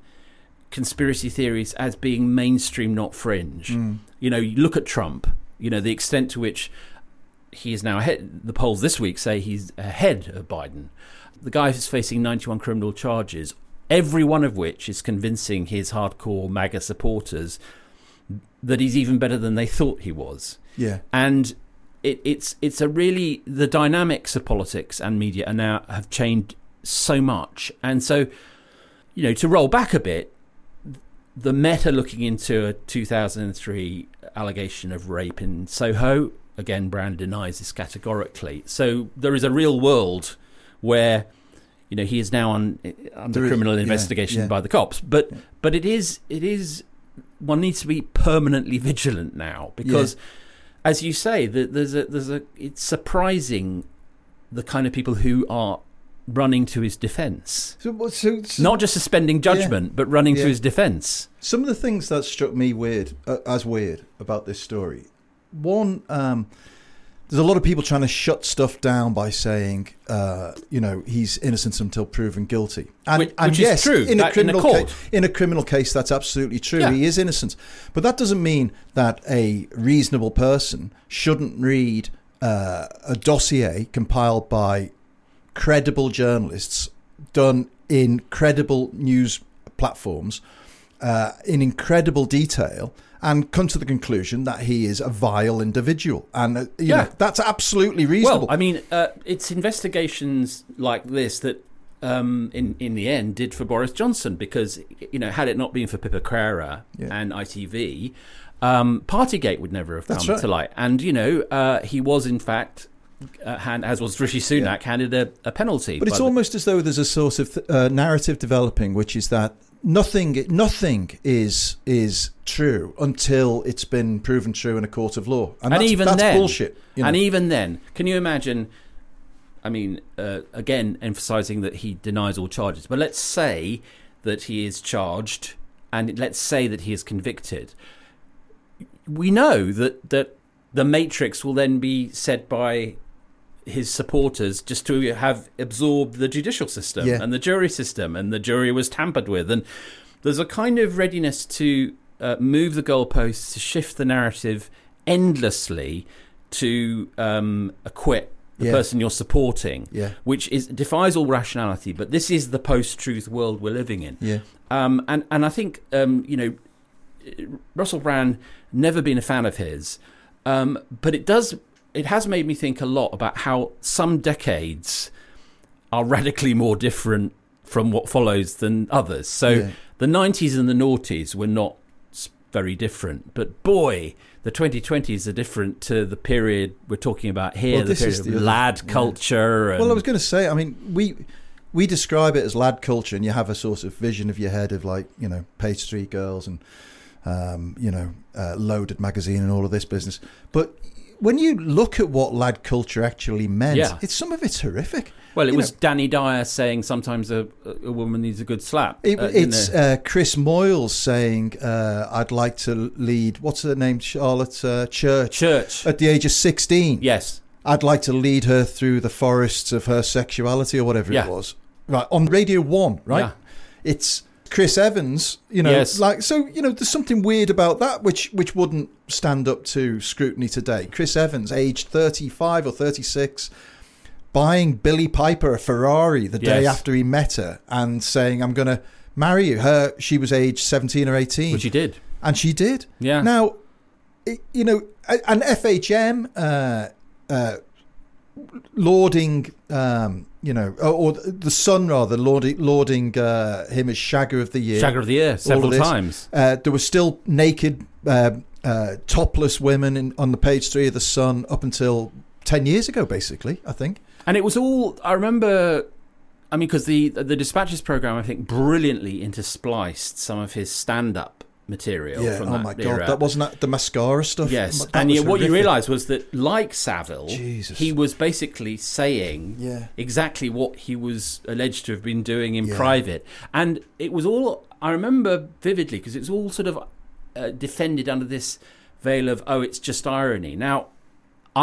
[SPEAKER 2] conspiracy theories as being mainstream, not fringe.
[SPEAKER 1] Mm.
[SPEAKER 2] You know, you look at Trump. You know, the extent to which he is now ahead. The polls this week say he's ahead of Biden. The guy is facing 91 criminal charges, every one of which is convincing his hardcore MAGA supporters that he's even better than they thought he was
[SPEAKER 1] Yeah.
[SPEAKER 2] and it, it's it's a really the dynamics of politics and media are now have changed so much, and so you know to roll back a bit, the Meta looking into a 2003 allegation of rape in Soho again, Brand denies this categorically. So there is a real world where you know he is now on under
[SPEAKER 1] There
[SPEAKER 2] criminal
[SPEAKER 1] yeah,
[SPEAKER 2] investigation
[SPEAKER 1] yeah.
[SPEAKER 2] by the cops, but but it is it is one needs to be permanently vigilant now because as you say, that there's a there's a it's surprising the kind of people who are running to his defence.
[SPEAKER 1] So, what- so, so
[SPEAKER 2] Not just suspending judgment, but running
[SPEAKER 1] Yeah.
[SPEAKER 2] to his defence.
[SPEAKER 1] Some of the things that struck me weird, uh, as weird about this story. One, um, there's a lot of people trying to shut stuff down by saying, uh, you know, he's innocent until proven guilty. And,
[SPEAKER 2] Which-
[SPEAKER 1] and
[SPEAKER 2] which
[SPEAKER 1] yes,
[SPEAKER 2] true,
[SPEAKER 1] in
[SPEAKER 2] in
[SPEAKER 1] a
[SPEAKER 2] a
[SPEAKER 1] criminal
[SPEAKER 2] court.
[SPEAKER 1] case, in a criminal case, that's absolutely true.
[SPEAKER 2] Yeah.
[SPEAKER 1] He is innocent, but that doesn't mean that a reasonable person shouldn't read uh, a dossier compiled by credible journalists done in credible news platforms uh, in incredible detail and come to the conclusion that he is a vile individual. And, uh, you
[SPEAKER 2] Yeah.
[SPEAKER 1] know, that's absolutely reasonable.
[SPEAKER 2] Well, I mean, uh, it's investigations like this that, um, in in the end, did for Boris Johnson because you know, had it not been for Pippa Crerar
[SPEAKER 1] Yeah.
[SPEAKER 2] and ITV, um, Partygate would never have come
[SPEAKER 1] right.
[SPEAKER 2] to light. And you know, uh, he was in fact, uh, hand, as was Rishi Sunak, handed a, a penalty.
[SPEAKER 1] But it's
[SPEAKER 2] the-
[SPEAKER 1] almost as though there's a sort of uh, narrative developing, which is that nothing, nothing is is true until it's been proven true in a court of law, and,
[SPEAKER 2] and
[SPEAKER 1] that's,
[SPEAKER 2] even
[SPEAKER 1] that's
[SPEAKER 2] then,
[SPEAKER 1] bullshit. you know.
[SPEAKER 2] And even then, can you imagine? I mean, uh, again, emphasising that he denies all charges. But let's say that he is charged, and let's say that he is convicted. We know that that the Matrix will then be said by his supporters just to have absorbed the judicial system
[SPEAKER 1] Yeah.
[SPEAKER 2] and the jury system, and the jury was tampered with, and there's a kind of readiness to uh, move the goalposts, to shift the narrative endlessly, to um, acquit the
[SPEAKER 1] Yeah.
[SPEAKER 2] person you're supporting,
[SPEAKER 1] Yeah.
[SPEAKER 2] which is defies all rationality. But this is the post-truth world we're living in.
[SPEAKER 1] Yeah.
[SPEAKER 2] Um, and and I think um, you know Russell Brand never been a fan of his, um, but it does it has made me think a lot about how some decades are radically more different from what follows than others. So
[SPEAKER 1] Yeah.
[SPEAKER 2] the 90s and the noughties were not very different, but boy, the 2020s are different to the period we're talking about here,
[SPEAKER 1] Well,
[SPEAKER 2] the
[SPEAKER 1] this
[SPEAKER 2] period
[SPEAKER 1] is
[SPEAKER 2] of
[SPEAKER 1] the other-
[SPEAKER 2] lad
[SPEAKER 1] yeah.
[SPEAKER 2] culture. And,
[SPEAKER 1] Well, I was going to say, I mean, we we describe it as lad culture, and you have a sort of vision of your head of like you know pastry Girls and um, you know uh, Loaded magazine and all of this business. But when you look at what lad culture actually meant,
[SPEAKER 2] Yeah.
[SPEAKER 1] it's some of it's horrific.
[SPEAKER 2] well, it
[SPEAKER 1] you
[SPEAKER 2] was
[SPEAKER 1] know.
[SPEAKER 2] Danny Dyer saying sometimes a, a woman needs a good slap.
[SPEAKER 1] It,
[SPEAKER 2] uh,
[SPEAKER 1] it's uh, Chris Moyles saying, uh, "I'd like to lead." What's her name? Charlotte uh, Church.
[SPEAKER 2] Church.
[SPEAKER 1] At the age of sixteen.
[SPEAKER 2] yes.
[SPEAKER 1] I'd like to lead her through the forests of her sexuality or whatever
[SPEAKER 2] Yeah.
[SPEAKER 1] it was. Right on Radio One. Right.
[SPEAKER 2] Yeah.
[SPEAKER 1] It's Chris Evans. You know,
[SPEAKER 2] Yes.
[SPEAKER 1] like so. You know, there's something weird about that, which which wouldn't stand up to scrutiny today. Chris Evans, aged 35 or 36. Buying Billie Piper a Ferrari the day after he met her and saying, I'm going to marry you. Her, she was aged 17 or 18.
[SPEAKER 2] Which he did.
[SPEAKER 1] And she did.
[SPEAKER 2] Yeah.
[SPEAKER 1] Now, it, you know, a- and FHM uh, uh, lauding, um, you know, or, or the Sun rather lauding, lauding uh, him as Shagger of the Year.
[SPEAKER 2] Shagger of the Year several times.
[SPEAKER 1] Uh, there were still naked, uh, uh, topless women in, on the page three of the Sun up until ten years ago, basically. I think.
[SPEAKER 2] And it was all. I remember. I mean, because the the Dispatches program, I think, brilliantly interspliced some of his stand-up material.
[SPEAKER 1] Yeah.
[SPEAKER 2] From
[SPEAKER 1] Oh my
[SPEAKER 2] era.
[SPEAKER 1] god, that wasn't that the mascara stuff.
[SPEAKER 2] Yes,
[SPEAKER 1] That
[SPEAKER 2] and yeah, what you
[SPEAKER 1] horrific.
[SPEAKER 2] realise was that, like Savile,
[SPEAKER 1] Jesus.
[SPEAKER 2] he was basically saying
[SPEAKER 1] Yeah.
[SPEAKER 2] exactly what he was alleged to have been doing in
[SPEAKER 1] Yeah.
[SPEAKER 2] private, and it was all. I remember vividly because it was all sort of uh, defended under this veil of oh, it's just irony. Now,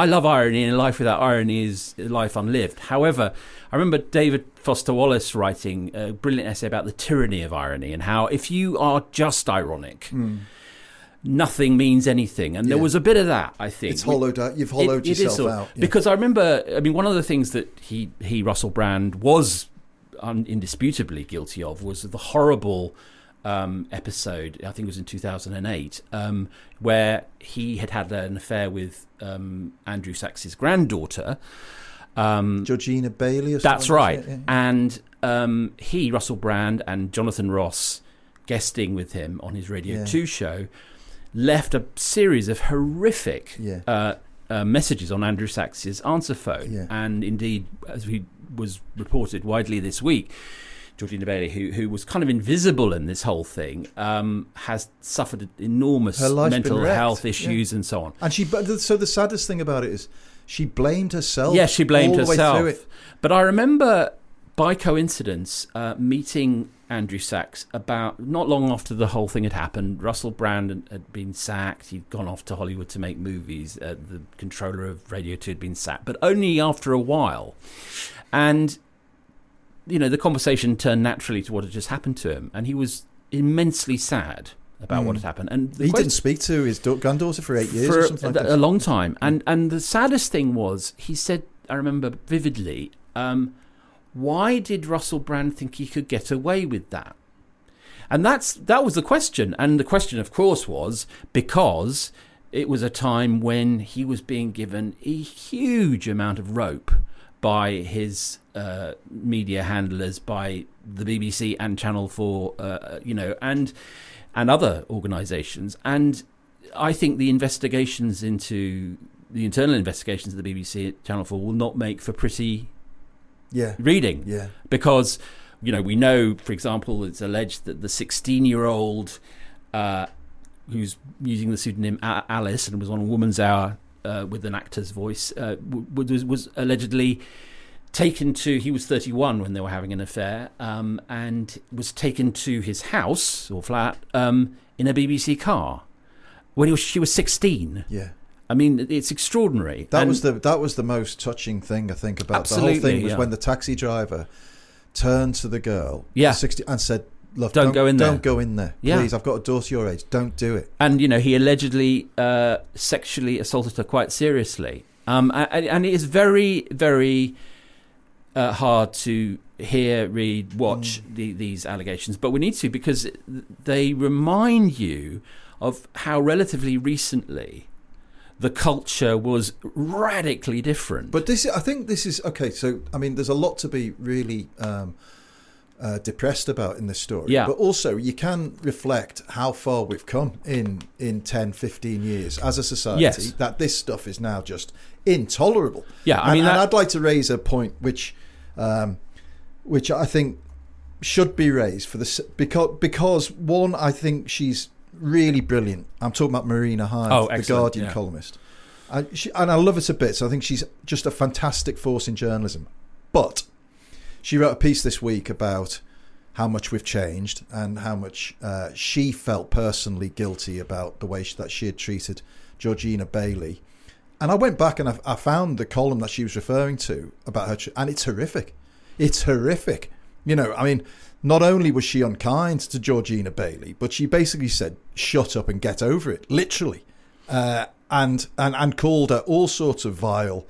[SPEAKER 2] I love irony, and a life without irony is life unlived. However, I remember David Foster Wallace writing a brilliant essay about the tyranny of irony and how if you are just ironic, nothing means anything. And there
[SPEAKER 1] Hmm.
[SPEAKER 2] Was a bit of that, I think.
[SPEAKER 1] It's hollowed out. You've hollowed
[SPEAKER 2] It-
[SPEAKER 1] yourself out. yeah.
[SPEAKER 2] Because I remember, I mean, one of the things that he, he Russell Brand, was indisputably guilty of was the horrible um, episode, I think it was in 2008, um, where he had had an affair with um, Andrew Sachs's granddaughter. Um,
[SPEAKER 1] Georgina Baillie. Or
[SPEAKER 2] that's right.
[SPEAKER 1] yeah, yeah.
[SPEAKER 2] And um, he, Russell Brand, and Jonathan Ross, guesting with him on his Radio
[SPEAKER 1] Yeah.
[SPEAKER 2] 2 show, left a series of horrific
[SPEAKER 1] Yeah.
[SPEAKER 2] uh, uh, messages on Andrew Sachs's answer phone. And indeed, as we was reported widely this week, Georgina Baillie, who who was kind of invisible in this whole thing, um, has suffered enormous mental health
[SPEAKER 1] yeah.
[SPEAKER 2] issues and so on.
[SPEAKER 1] And she, but the- so the saddest thing about it is, she blamed herself.
[SPEAKER 2] Yes, she blamed
[SPEAKER 1] all the way
[SPEAKER 2] herself.
[SPEAKER 1] through it.
[SPEAKER 2] But I remember, by coincidence, uh, meeting Andrew Sachs about not long after the whole thing had happened. Russell Brand had- had been sacked. He'd gone off to Hollywood to make movies. Uh, the controller of Radio 2 had been sacked, but only after a while. And, you know, the conversation turned naturally to what had just happened to him. And he was immensely sad about what had happened. And
[SPEAKER 1] Hmm. He didn't speak to his da- granddaughter for eight years
[SPEAKER 2] for
[SPEAKER 1] or something like
[SPEAKER 2] a,
[SPEAKER 1] that.
[SPEAKER 2] a long time. And and the saddest thing was he said, I remember vividly, um, why did Russell Brand think he could get away with that? And that's that was the question. And the question, of course, was because it was a time when he was being given a huge amount of rope by his uh, media handlers, by the BBC and Channel Four, uh, you know, and and other organisations. And I think the investigations into the internal investigations of the BBC at Channel Four will not make for pretty
[SPEAKER 1] Yeah.
[SPEAKER 2] reading.
[SPEAKER 1] Yeah.
[SPEAKER 2] Because, you know, we know, for example, it's alleged that the 16 year old uh, who's using the pseudonym Alice and was on Woman's Hour uh, with an actor's voice uh, was, was allegedly taken to, he was 31 when they were having an affair, um, and was taken to his house or flat um, in a BBC car when he was, she was 16.
[SPEAKER 1] Yeah.
[SPEAKER 2] I mean, it's extraordinary.
[SPEAKER 1] That
[SPEAKER 2] And-
[SPEAKER 1] was the that was the most touching thing I think about the whole thing was
[SPEAKER 2] yeah.
[SPEAKER 1] when the taxi driver turned to the girl,
[SPEAKER 2] Yeah.
[SPEAKER 1] 60, and said, "Look,
[SPEAKER 2] Don't go in there."
[SPEAKER 1] Don't go in there,
[SPEAKER 2] Yeah.
[SPEAKER 1] please. I've got a daughter your age. Don't do it."
[SPEAKER 2] and you know he allegedly uh, sexually assaulted her quite seriously. Um, and, and it is very, very uh, hard to hear, read, watch the, these allegations, but we need to because they remind you of how relatively recently the culture was radically different.
[SPEAKER 1] But this, I think, this is okay. So, I mean, there's a lot to be really um, uh, depressed about in this story.
[SPEAKER 2] Yeah.
[SPEAKER 1] But also, you can reflect how far we've come in in 10, 15 years as a society.
[SPEAKER 2] Yes.
[SPEAKER 1] That this stuff is now just intolerable.
[SPEAKER 2] Yeah, I
[SPEAKER 1] And-
[SPEAKER 2] mean,
[SPEAKER 1] and, I'd like to raise a point which, um, which I think should be raised for the because because one, I think she's really brilliant. I'm talking about Marina Hyde,
[SPEAKER 2] Oh,
[SPEAKER 1] the Guardian
[SPEAKER 2] yeah.
[SPEAKER 1] columnist. I, she, and I love her to bits. I think she's just a fantastic force in journalism. But she wrote a piece this week about how much we've changed and how much uh, she felt personally guilty about the way she, that she had treated Georgina Baillie. And I went back and I, I found the column that she was referring to about her, and it's horrific. It's horrific. You know, I mean, not only was she unkind to Georgina Baillie, but she basically said, "Shut up and get over it," literally, uh, and and and called her all sorts of vile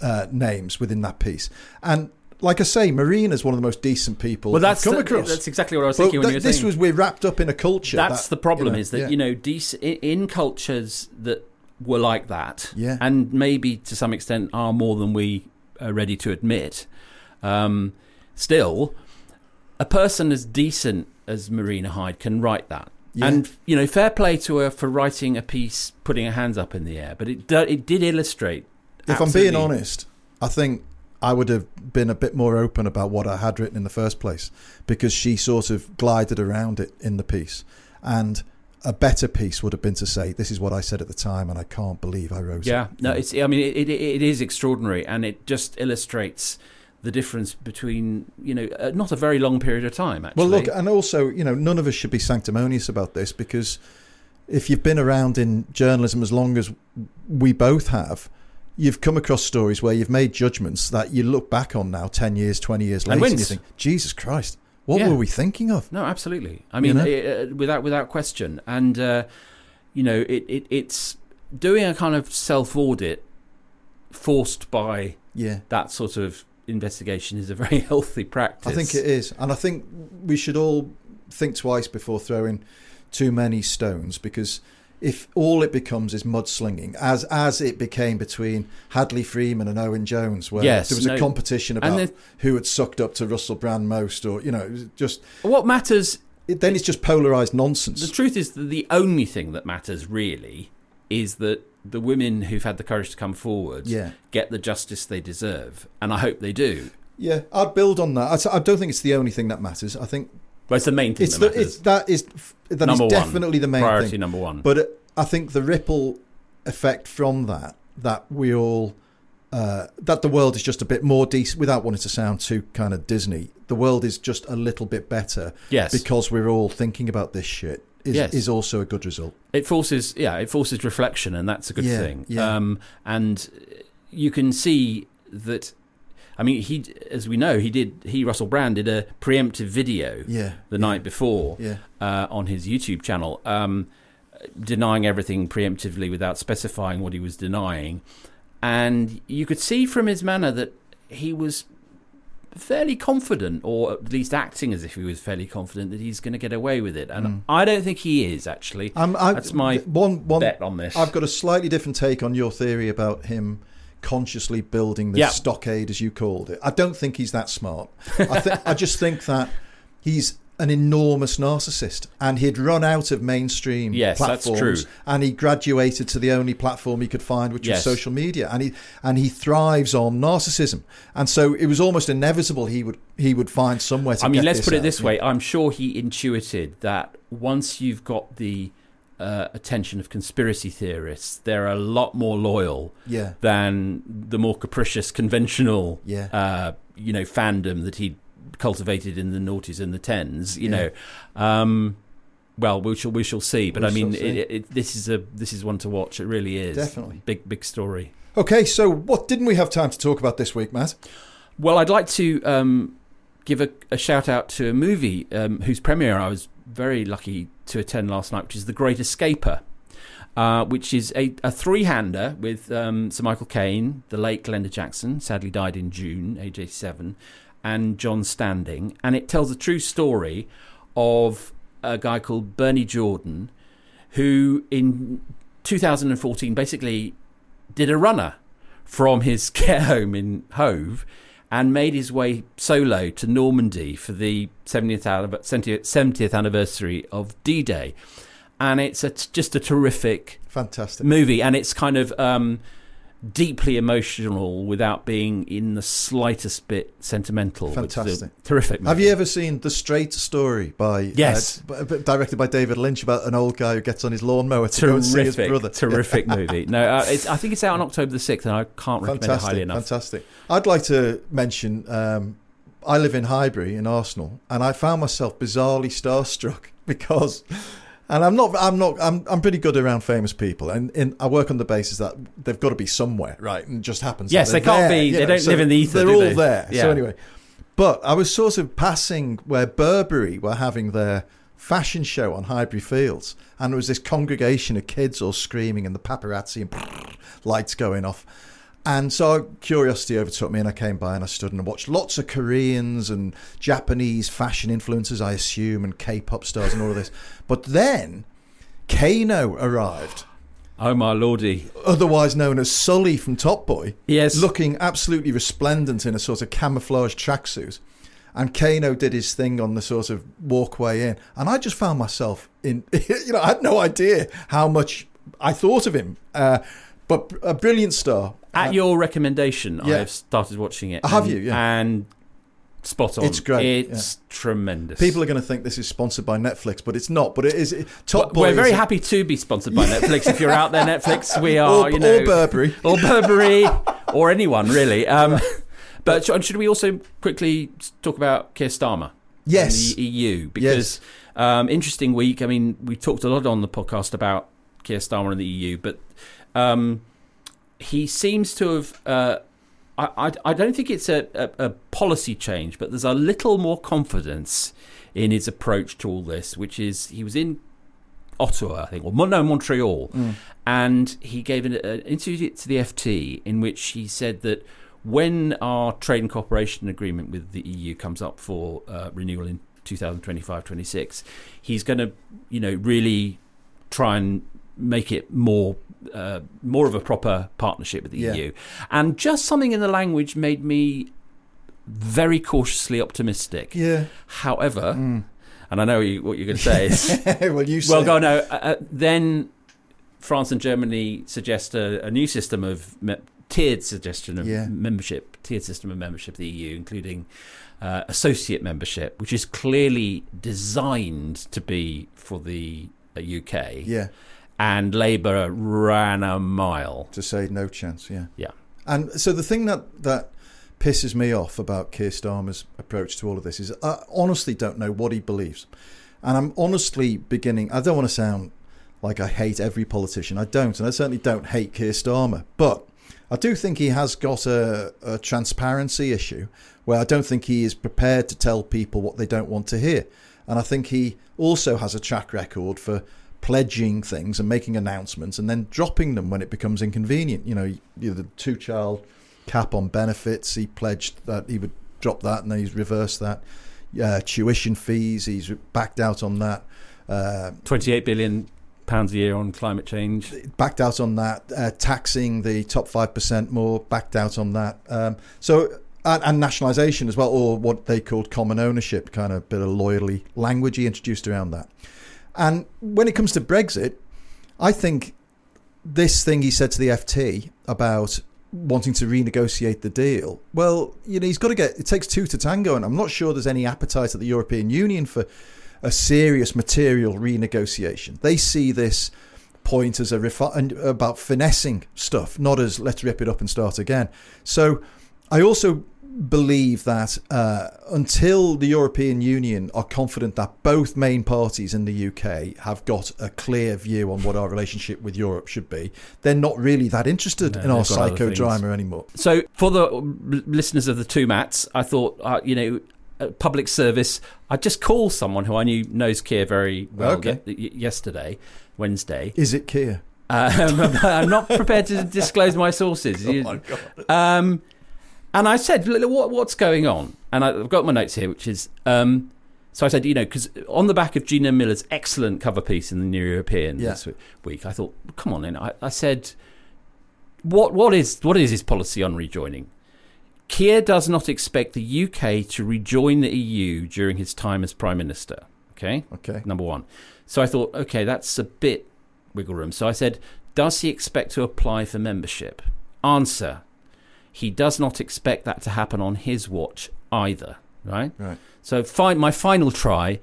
[SPEAKER 1] uh, names within that piece. And like I say, Marina is one of the most decent people
[SPEAKER 2] Well, that's
[SPEAKER 1] I've come
[SPEAKER 2] the-
[SPEAKER 1] across.
[SPEAKER 2] that's exactly what I was thinking when
[SPEAKER 1] that-
[SPEAKER 2] you were
[SPEAKER 1] this
[SPEAKER 2] saying-
[SPEAKER 1] was we're wrapped up in a culture.
[SPEAKER 2] That's
[SPEAKER 1] that,
[SPEAKER 2] the problem
[SPEAKER 1] you know,
[SPEAKER 2] is that
[SPEAKER 1] yeah.
[SPEAKER 2] you know dec- in cultures that were like that,
[SPEAKER 1] Yeah.
[SPEAKER 2] and maybe to some extent are more than we are ready to admit. Um, still, a person as decent as Marina Hyde can write that.
[SPEAKER 1] Yeah.
[SPEAKER 2] And you know, fair play to her for writing a piece, putting her hands up in the air. But it do, it did illustrate.
[SPEAKER 1] If I'm being honest, I think I would have been a bit more open about what I had written in the first place because she sort of glided around it in the piece. And a better piece would have been to say, "This is what I said at the time, and I can't believe I wrote
[SPEAKER 2] Yeah,
[SPEAKER 1] it."
[SPEAKER 2] no, it's. I mean, it, it it is extraordinary, and it just illustrates the difference between you know uh, not a very long period of time. Actually,
[SPEAKER 1] Well, look, and also, you know, none of us should be sanctimonious about this because if you've been around in journalism as long as we both have, you've come across stories where you've made judgments that you look back on now, 10 years, 20 years later, and, you think, Jesus Christ, what
[SPEAKER 2] Yeah.
[SPEAKER 1] were we thinking of?
[SPEAKER 2] No, absolutely. I mean,
[SPEAKER 1] know?
[SPEAKER 2] uh, without without question, and uh, you know, it, it it's doing a kind of self audit forced by
[SPEAKER 1] Yeah.
[SPEAKER 2] that sort of investigation is a very healthy practice.
[SPEAKER 1] I think it is. And I think we should all think twice before throwing too many stones because if all it becomes is mudslinging, as as it became between Hadley Freeman and Owen Jones, where
[SPEAKER 2] Yes,
[SPEAKER 1] there was
[SPEAKER 2] no.
[SPEAKER 1] a competition about
[SPEAKER 2] then-
[SPEAKER 1] who had sucked up to Russell Brand most, or you know, just
[SPEAKER 2] What matters
[SPEAKER 1] it, then it's just polarized nonsense.
[SPEAKER 2] The truth is that the only thing that matters really is that the women who've had the courage to come forward
[SPEAKER 1] Yeah.
[SPEAKER 2] get the justice they deserve, and I hope they do.
[SPEAKER 1] yeah, I'd build on that. I don't think it's the only thing that matters. I think
[SPEAKER 2] Well, it's the main thing
[SPEAKER 1] it's
[SPEAKER 2] that
[SPEAKER 1] the,
[SPEAKER 2] matters.
[SPEAKER 1] it's that is that is
[SPEAKER 2] Number one.
[SPEAKER 1] definitely the main
[SPEAKER 2] Priority
[SPEAKER 1] thing.
[SPEAKER 2] number one.
[SPEAKER 1] But uh, I think the ripple effect from that that we all uh, that the world is just a bit more decent without wanting to sound too kind of Disney. The world is just a little bit better
[SPEAKER 2] Yes.
[SPEAKER 1] because we're all thinking about this shit. Is,
[SPEAKER 2] Yes.
[SPEAKER 1] is also a good result.
[SPEAKER 2] it forces yeah it forces reflection and that's a good
[SPEAKER 1] Yeah,
[SPEAKER 2] thing
[SPEAKER 1] yeah.
[SPEAKER 2] um and you can see that i mean he as we know he did he russell brand did a preemptive video
[SPEAKER 1] Yeah,
[SPEAKER 2] the night before
[SPEAKER 1] Yeah.
[SPEAKER 2] uh, on his youtube channel um denying everything preemptively without specifying what he was denying and you could see from his manner that he was fairly confident, or at least acting as if he was fairly confident that he's going to get away with it. And
[SPEAKER 1] Mm.
[SPEAKER 2] I don't think he is actually.
[SPEAKER 1] I'm- I-
[SPEAKER 2] That's my
[SPEAKER 1] one, one,
[SPEAKER 2] bet on this.
[SPEAKER 1] I've got a slightly different take on your theory about him consciously building this
[SPEAKER 2] Yeah.
[SPEAKER 1] stockade, as you called it. I don't think he's that smart. I, th- I just think that he's an enormous narcissist, and he'd run out of mainstream
[SPEAKER 2] Yes,
[SPEAKER 1] platforms, and he graduated to the only platform he could find, which
[SPEAKER 2] Yes.
[SPEAKER 1] was social media, and he and he thrives on narcissism, and so it was almost inevitable he would he would find somewhere to.
[SPEAKER 2] I mean, let's put it
[SPEAKER 1] out.
[SPEAKER 2] this way: I'm sure he intuited that once you've got the uh, attention of conspiracy theorists, they're a lot more loyal
[SPEAKER 1] Yeah.
[SPEAKER 2] than the more capricious, conventional,
[SPEAKER 1] Yeah.
[SPEAKER 2] uh, you know, fandom that he cultivated in the noughties and the tens. You
[SPEAKER 1] Yeah.
[SPEAKER 2] know, um, well, we shall we shall see. But
[SPEAKER 1] We
[SPEAKER 2] I mean, it, it, this is a this is one to watch. It really is
[SPEAKER 1] Definitely.
[SPEAKER 2] big big story.
[SPEAKER 1] Okay, so what didn't we have time to talk about this week, Matt?
[SPEAKER 2] Well, I'd like to um, give a, a shout out to a movie um, whose premiere I was very lucky to attend last night, which is The Great Escaper, uh, which is a, a three hander with um, Sir Michael Caine, the late Glenda Jackson, sadly died in June, age 87, and John Standing. And it tells a true story of a guy called Bernie Jordan, who in 2014 basically did a runner from his care home in Hove and made his way solo to Normandy for the 70th, 70th 70th anniversary of D Day. And it's a, just a terrific
[SPEAKER 1] Fantastic.
[SPEAKER 2] movie. And it's kind of um, deeply emotional without being in the slightest bit sentimental. which is a
[SPEAKER 1] Fantastic.
[SPEAKER 2] terrific movie.
[SPEAKER 1] Have you ever seen The Straight Story by
[SPEAKER 2] Yes.
[SPEAKER 1] uh, b- b- directed by David Lynch about an old guy who gets on his lawnmower to go and see his
[SPEAKER 2] terrific,
[SPEAKER 1] brother?
[SPEAKER 2] terrific movie. No, uh, it's, I think it's out on October the sixth, and I can't recommend it highly
[SPEAKER 1] fantastic,
[SPEAKER 2] enough.
[SPEAKER 1] fantastic. I'd like to mention um, I live in Highbury in Arsenal, and I found myself bizarrely starstruck because. And I'm not. I'm not. I'm. I'm pretty good around famous people, and in, I work on the basis that they've got to be somewhere, right? And it just happens.
[SPEAKER 2] Yes,
[SPEAKER 1] they're
[SPEAKER 2] can't
[SPEAKER 1] there,
[SPEAKER 2] be- they don't live in the ether,
[SPEAKER 1] They're all
[SPEAKER 2] they?
[SPEAKER 1] there.
[SPEAKER 2] Yeah.
[SPEAKER 1] So anyway, but I was sort of passing where Burberry were having their fashion show on Highbury Fields, and there was this congregation of kids all screaming and the paparazzi and lights going off. And so curiosity overtook me, and I came by and I stood and watched lots of Koreans and Japanese fashion influencers, I assume, and K-pop stars and all of this. But then Kano arrived,
[SPEAKER 2] Oh my lordy!
[SPEAKER 1] otherwise known as Sully from Top Boy.
[SPEAKER 2] Yes.
[SPEAKER 1] looking absolutely resplendent in a sort of camouflage tracksuit. And Kano did his thing on the sort of walkway in, and I just found myself in. You know, I had no idea how much I thought of him, uh, but a brilliant star.
[SPEAKER 2] At
[SPEAKER 1] Uh,
[SPEAKER 2] your recommendation,
[SPEAKER 1] yeah.
[SPEAKER 2] I've started watching it.
[SPEAKER 1] Have
[SPEAKER 2] and-
[SPEAKER 1] you? Yeah.
[SPEAKER 2] And spot on.
[SPEAKER 1] It's great,
[SPEAKER 2] It's tremendous.
[SPEAKER 1] People are going to think this is sponsored by Netflix, but it's not. But it is. It, Top Boy.
[SPEAKER 2] We're very happy to be sponsored by Netflix. if you're out there, Netflix, we are.
[SPEAKER 1] Or-
[SPEAKER 2] you know,
[SPEAKER 1] or Burberry.
[SPEAKER 2] or Burberry, or anyone really. Um, but should we also quickly talk about Keir Starmer?
[SPEAKER 1] Yes.
[SPEAKER 2] the EU because um, interesting week. I mean, we talked a lot on the podcast about Keir Starmer and the EU, but um, he seems to have. Uh, I, I, I don't think it's a, a, a policy change, but there's a little more confidence in his approach to all this, which is he was in Ottawa, I think, or no, Montreal,
[SPEAKER 1] Mm.
[SPEAKER 2] and he gave an, an interview to the FT in which he said that when our trade and cooperation agreement with the EU comes up for uh, renewal in 2025-26, he's going to, you know, really try and make it more uh, more of a proper partnership with the
[SPEAKER 1] Yeah.
[SPEAKER 2] EU. And just something in the language made me very cautiously optimistic.
[SPEAKER 1] Yeah.
[SPEAKER 2] However, and I know you, what you're going to say is
[SPEAKER 1] well, you. Say.
[SPEAKER 2] well, go no. Uh, uh, then France and Germany suggest a, a new system of me- tiered suggestion of
[SPEAKER 1] Yeah.
[SPEAKER 2] membership, tiered system of membership of the EU, including uh, associate membership, which is clearly designed to be for the uh, UK.
[SPEAKER 1] Yeah.
[SPEAKER 2] And Labour ran a mile.
[SPEAKER 1] to say no chance. Yeah.
[SPEAKER 2] Yeah.
[SPEAKER 1] And so the thing that that pisses me off about Keir Starmer's approach to all of this is I honestly don't know what he believes, and I'm honestly beginning. I don't want to sound like I hate every politician. I don't, and I certainly don't hate Keir Starmer, but. I do think he has got a, a transparency issue where I don't think he is prepared to tell people what they don't want to hear. And I think he also has a track record for pledging things and making announcements and then dropping them when it becomes inconvenient. You know, the two child cap on benefits, he pledged that he would drop that and then he's reversed that. Uh, tuition fees, he's backed out on that. Uh,
[SPEAKER 2] 28 billion pounds a year on climate change.
[SPEAKER 1] backed out on that. Uh, taxing the top five percent more, backed out on that. Um, so and, and nationalisation as well, or what they called common ownership, kind of bit of loyally language he introduced around that. And when it comes to Brexit, I think this thing he said to the FT about wanting to renegotiate the deal. Well, you know, he's got to get. It takes two to tango, and I'm not sure there's any appetite at the European Union for a serious material renegotiation. They see this point as a refi- about finessing stuff, not as let's rip it up and start again. So, I also believe that uh, until the European Union are confident that both main parties in the UK have got a clear view on what our relationship with Europe should be, they're not really that interested
[SPEAKER 2] No,
[SPEAKER 1] in our
[SPEAKER 2] they've got other
[SPEAKER 1] psychodrama anymore.
[SPEAKER 2] So, for the listeners of the two Matts, I thought, uh, you know, uh, public service, I'd just call someone who I knew knows Keir very well
[SPEAKER 1] Okay.
[SPEAKER 2] y- yesterday, Wednesday.
[SPEAKER 1] Is it Keir?
[SPEAKER 2] Um, I'm not prepared to disclose my sources.
[SPEAKER 1] Oh my God.
[SPEAKER 2] Um, and I said, what, what's going on? And I've got my notes here, which is, um, so I said, you know, because on the back of Gina Miller's excellent cover piece in the New European
[SPEAKER 1] Yeah.
[SPEAKER 2] this week, I thought, come on in. I, I said, what, what is what is his policy on rejoining? Keir does not expect the UK to rejoin the EU during his time as Prime Minister. Okay.
[SPEAKER 1] Okay.
[SPEAKER 2] Number one. So I thought, okay, that's a bit wiggle room. So I said, does he expect to apply for membership? Answer: He does not expect that to happen on his watch either. Right.
[SPEAKER 1] Right.
[SPEAKER 2] So fi- my final try.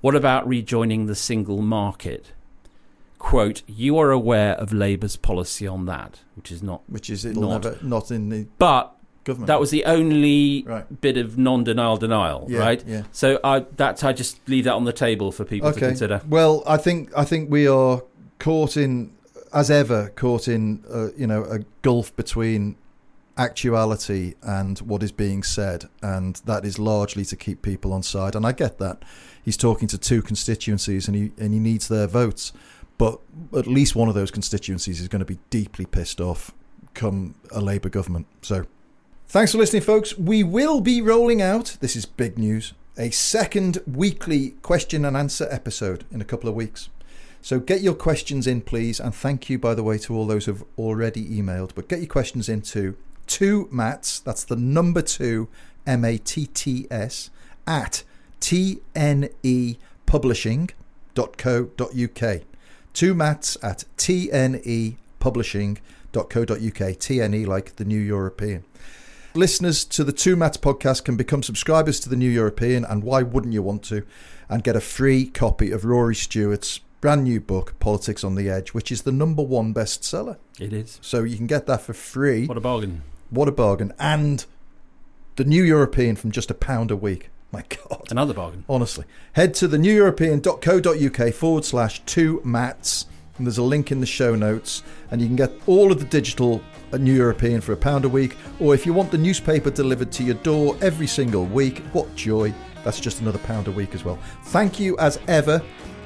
[SPEAKER 2] What about rejoining the single market? Quote: You are aware of Labour's policy on that, which is not
[SPEAKER 1] Which is
[SPEAKER 2] Not.
[SPEAKER 1] never not in the
[SPEAKER 2] but
[SPEAKER 1] government.
[SPEAKER 2] that was the only
[SPEAKER 1] Right.
[SPEAKER 2] bit of non-denial denial,
[SPEAKER 1] Yeah,
[SPEAKER 2] right?
[SPEAKER 1] yeah.
[SPEAKER 2] So I that I just leave that on the table for people to consider.
[SPEAKER 1] Well, I think I think we are caught in, as ever, caught in uh, you know a gulf between actuality and what is being said, and that is largely to keep people on side. And I get that he's talking to two constituencies, and he and he needs their votes, but at least one of those constituencies is going to be deeply pissed off come a Labour government. So. Thanks for listening, folks. We will be rolling out, this is big news, a second weekly question and answer episode in a couple of weeks. So get your questions in, please. And thank you, by the way, to all those who've already emailed. But get your questions into two Matts, that's the number two, M A T T S, at E tnepublishing.co.uk. Two Matts at E tnepublishing.co.uk. TNE like the New European. Listeners to the Two Matts podcast can become subscribers to the New European, and why wouldn't you want to? And get a free copy of Rory Stewart's brand new book, Politics on the Edge, which is the number one bestseller.
[SPEAKER 2] It is.
[SPEAKER 1] So you can get that for free.
[SPEAKER 2] What a bargain.
[SPEAKER 1] What a bargain. And the New European from just a pound a week. My God.
[SPEAKER 2] Another bargain.
[SPEAKER 1] Honestly. Head to theneweuropean.co.uk forward slash two Matts. And there's a link in the show notes. And you can get all of the digital uh, New European for a pound a week. Or if you want the newspaper delivered to your door every single week, what joy. That's just another pound a week as well. Thank you as ever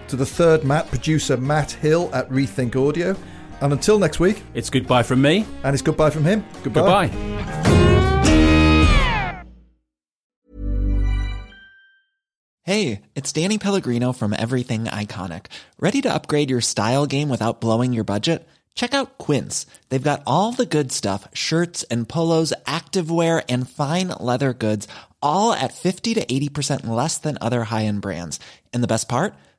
[SPEAKER 1] to the third Matt, producer Matt Hill at Rethink Audio. And until next week,
[SPEAKER 2] It's goodbye from me.
[SPEAKER 1] and it's goodbye from him. Goodbye.
[SPEAKER 2] Goodbye.
[SPEAKER 5] Hey, it's Danny Pellegrino from Everything Iconic. Ready to upgrade your style game without blowing your budget? Check out Quince. They've got all the good stuff shirts and polos, activewear, and fine leather goods, all at 50 to 80% less than other high end brands. And the best part?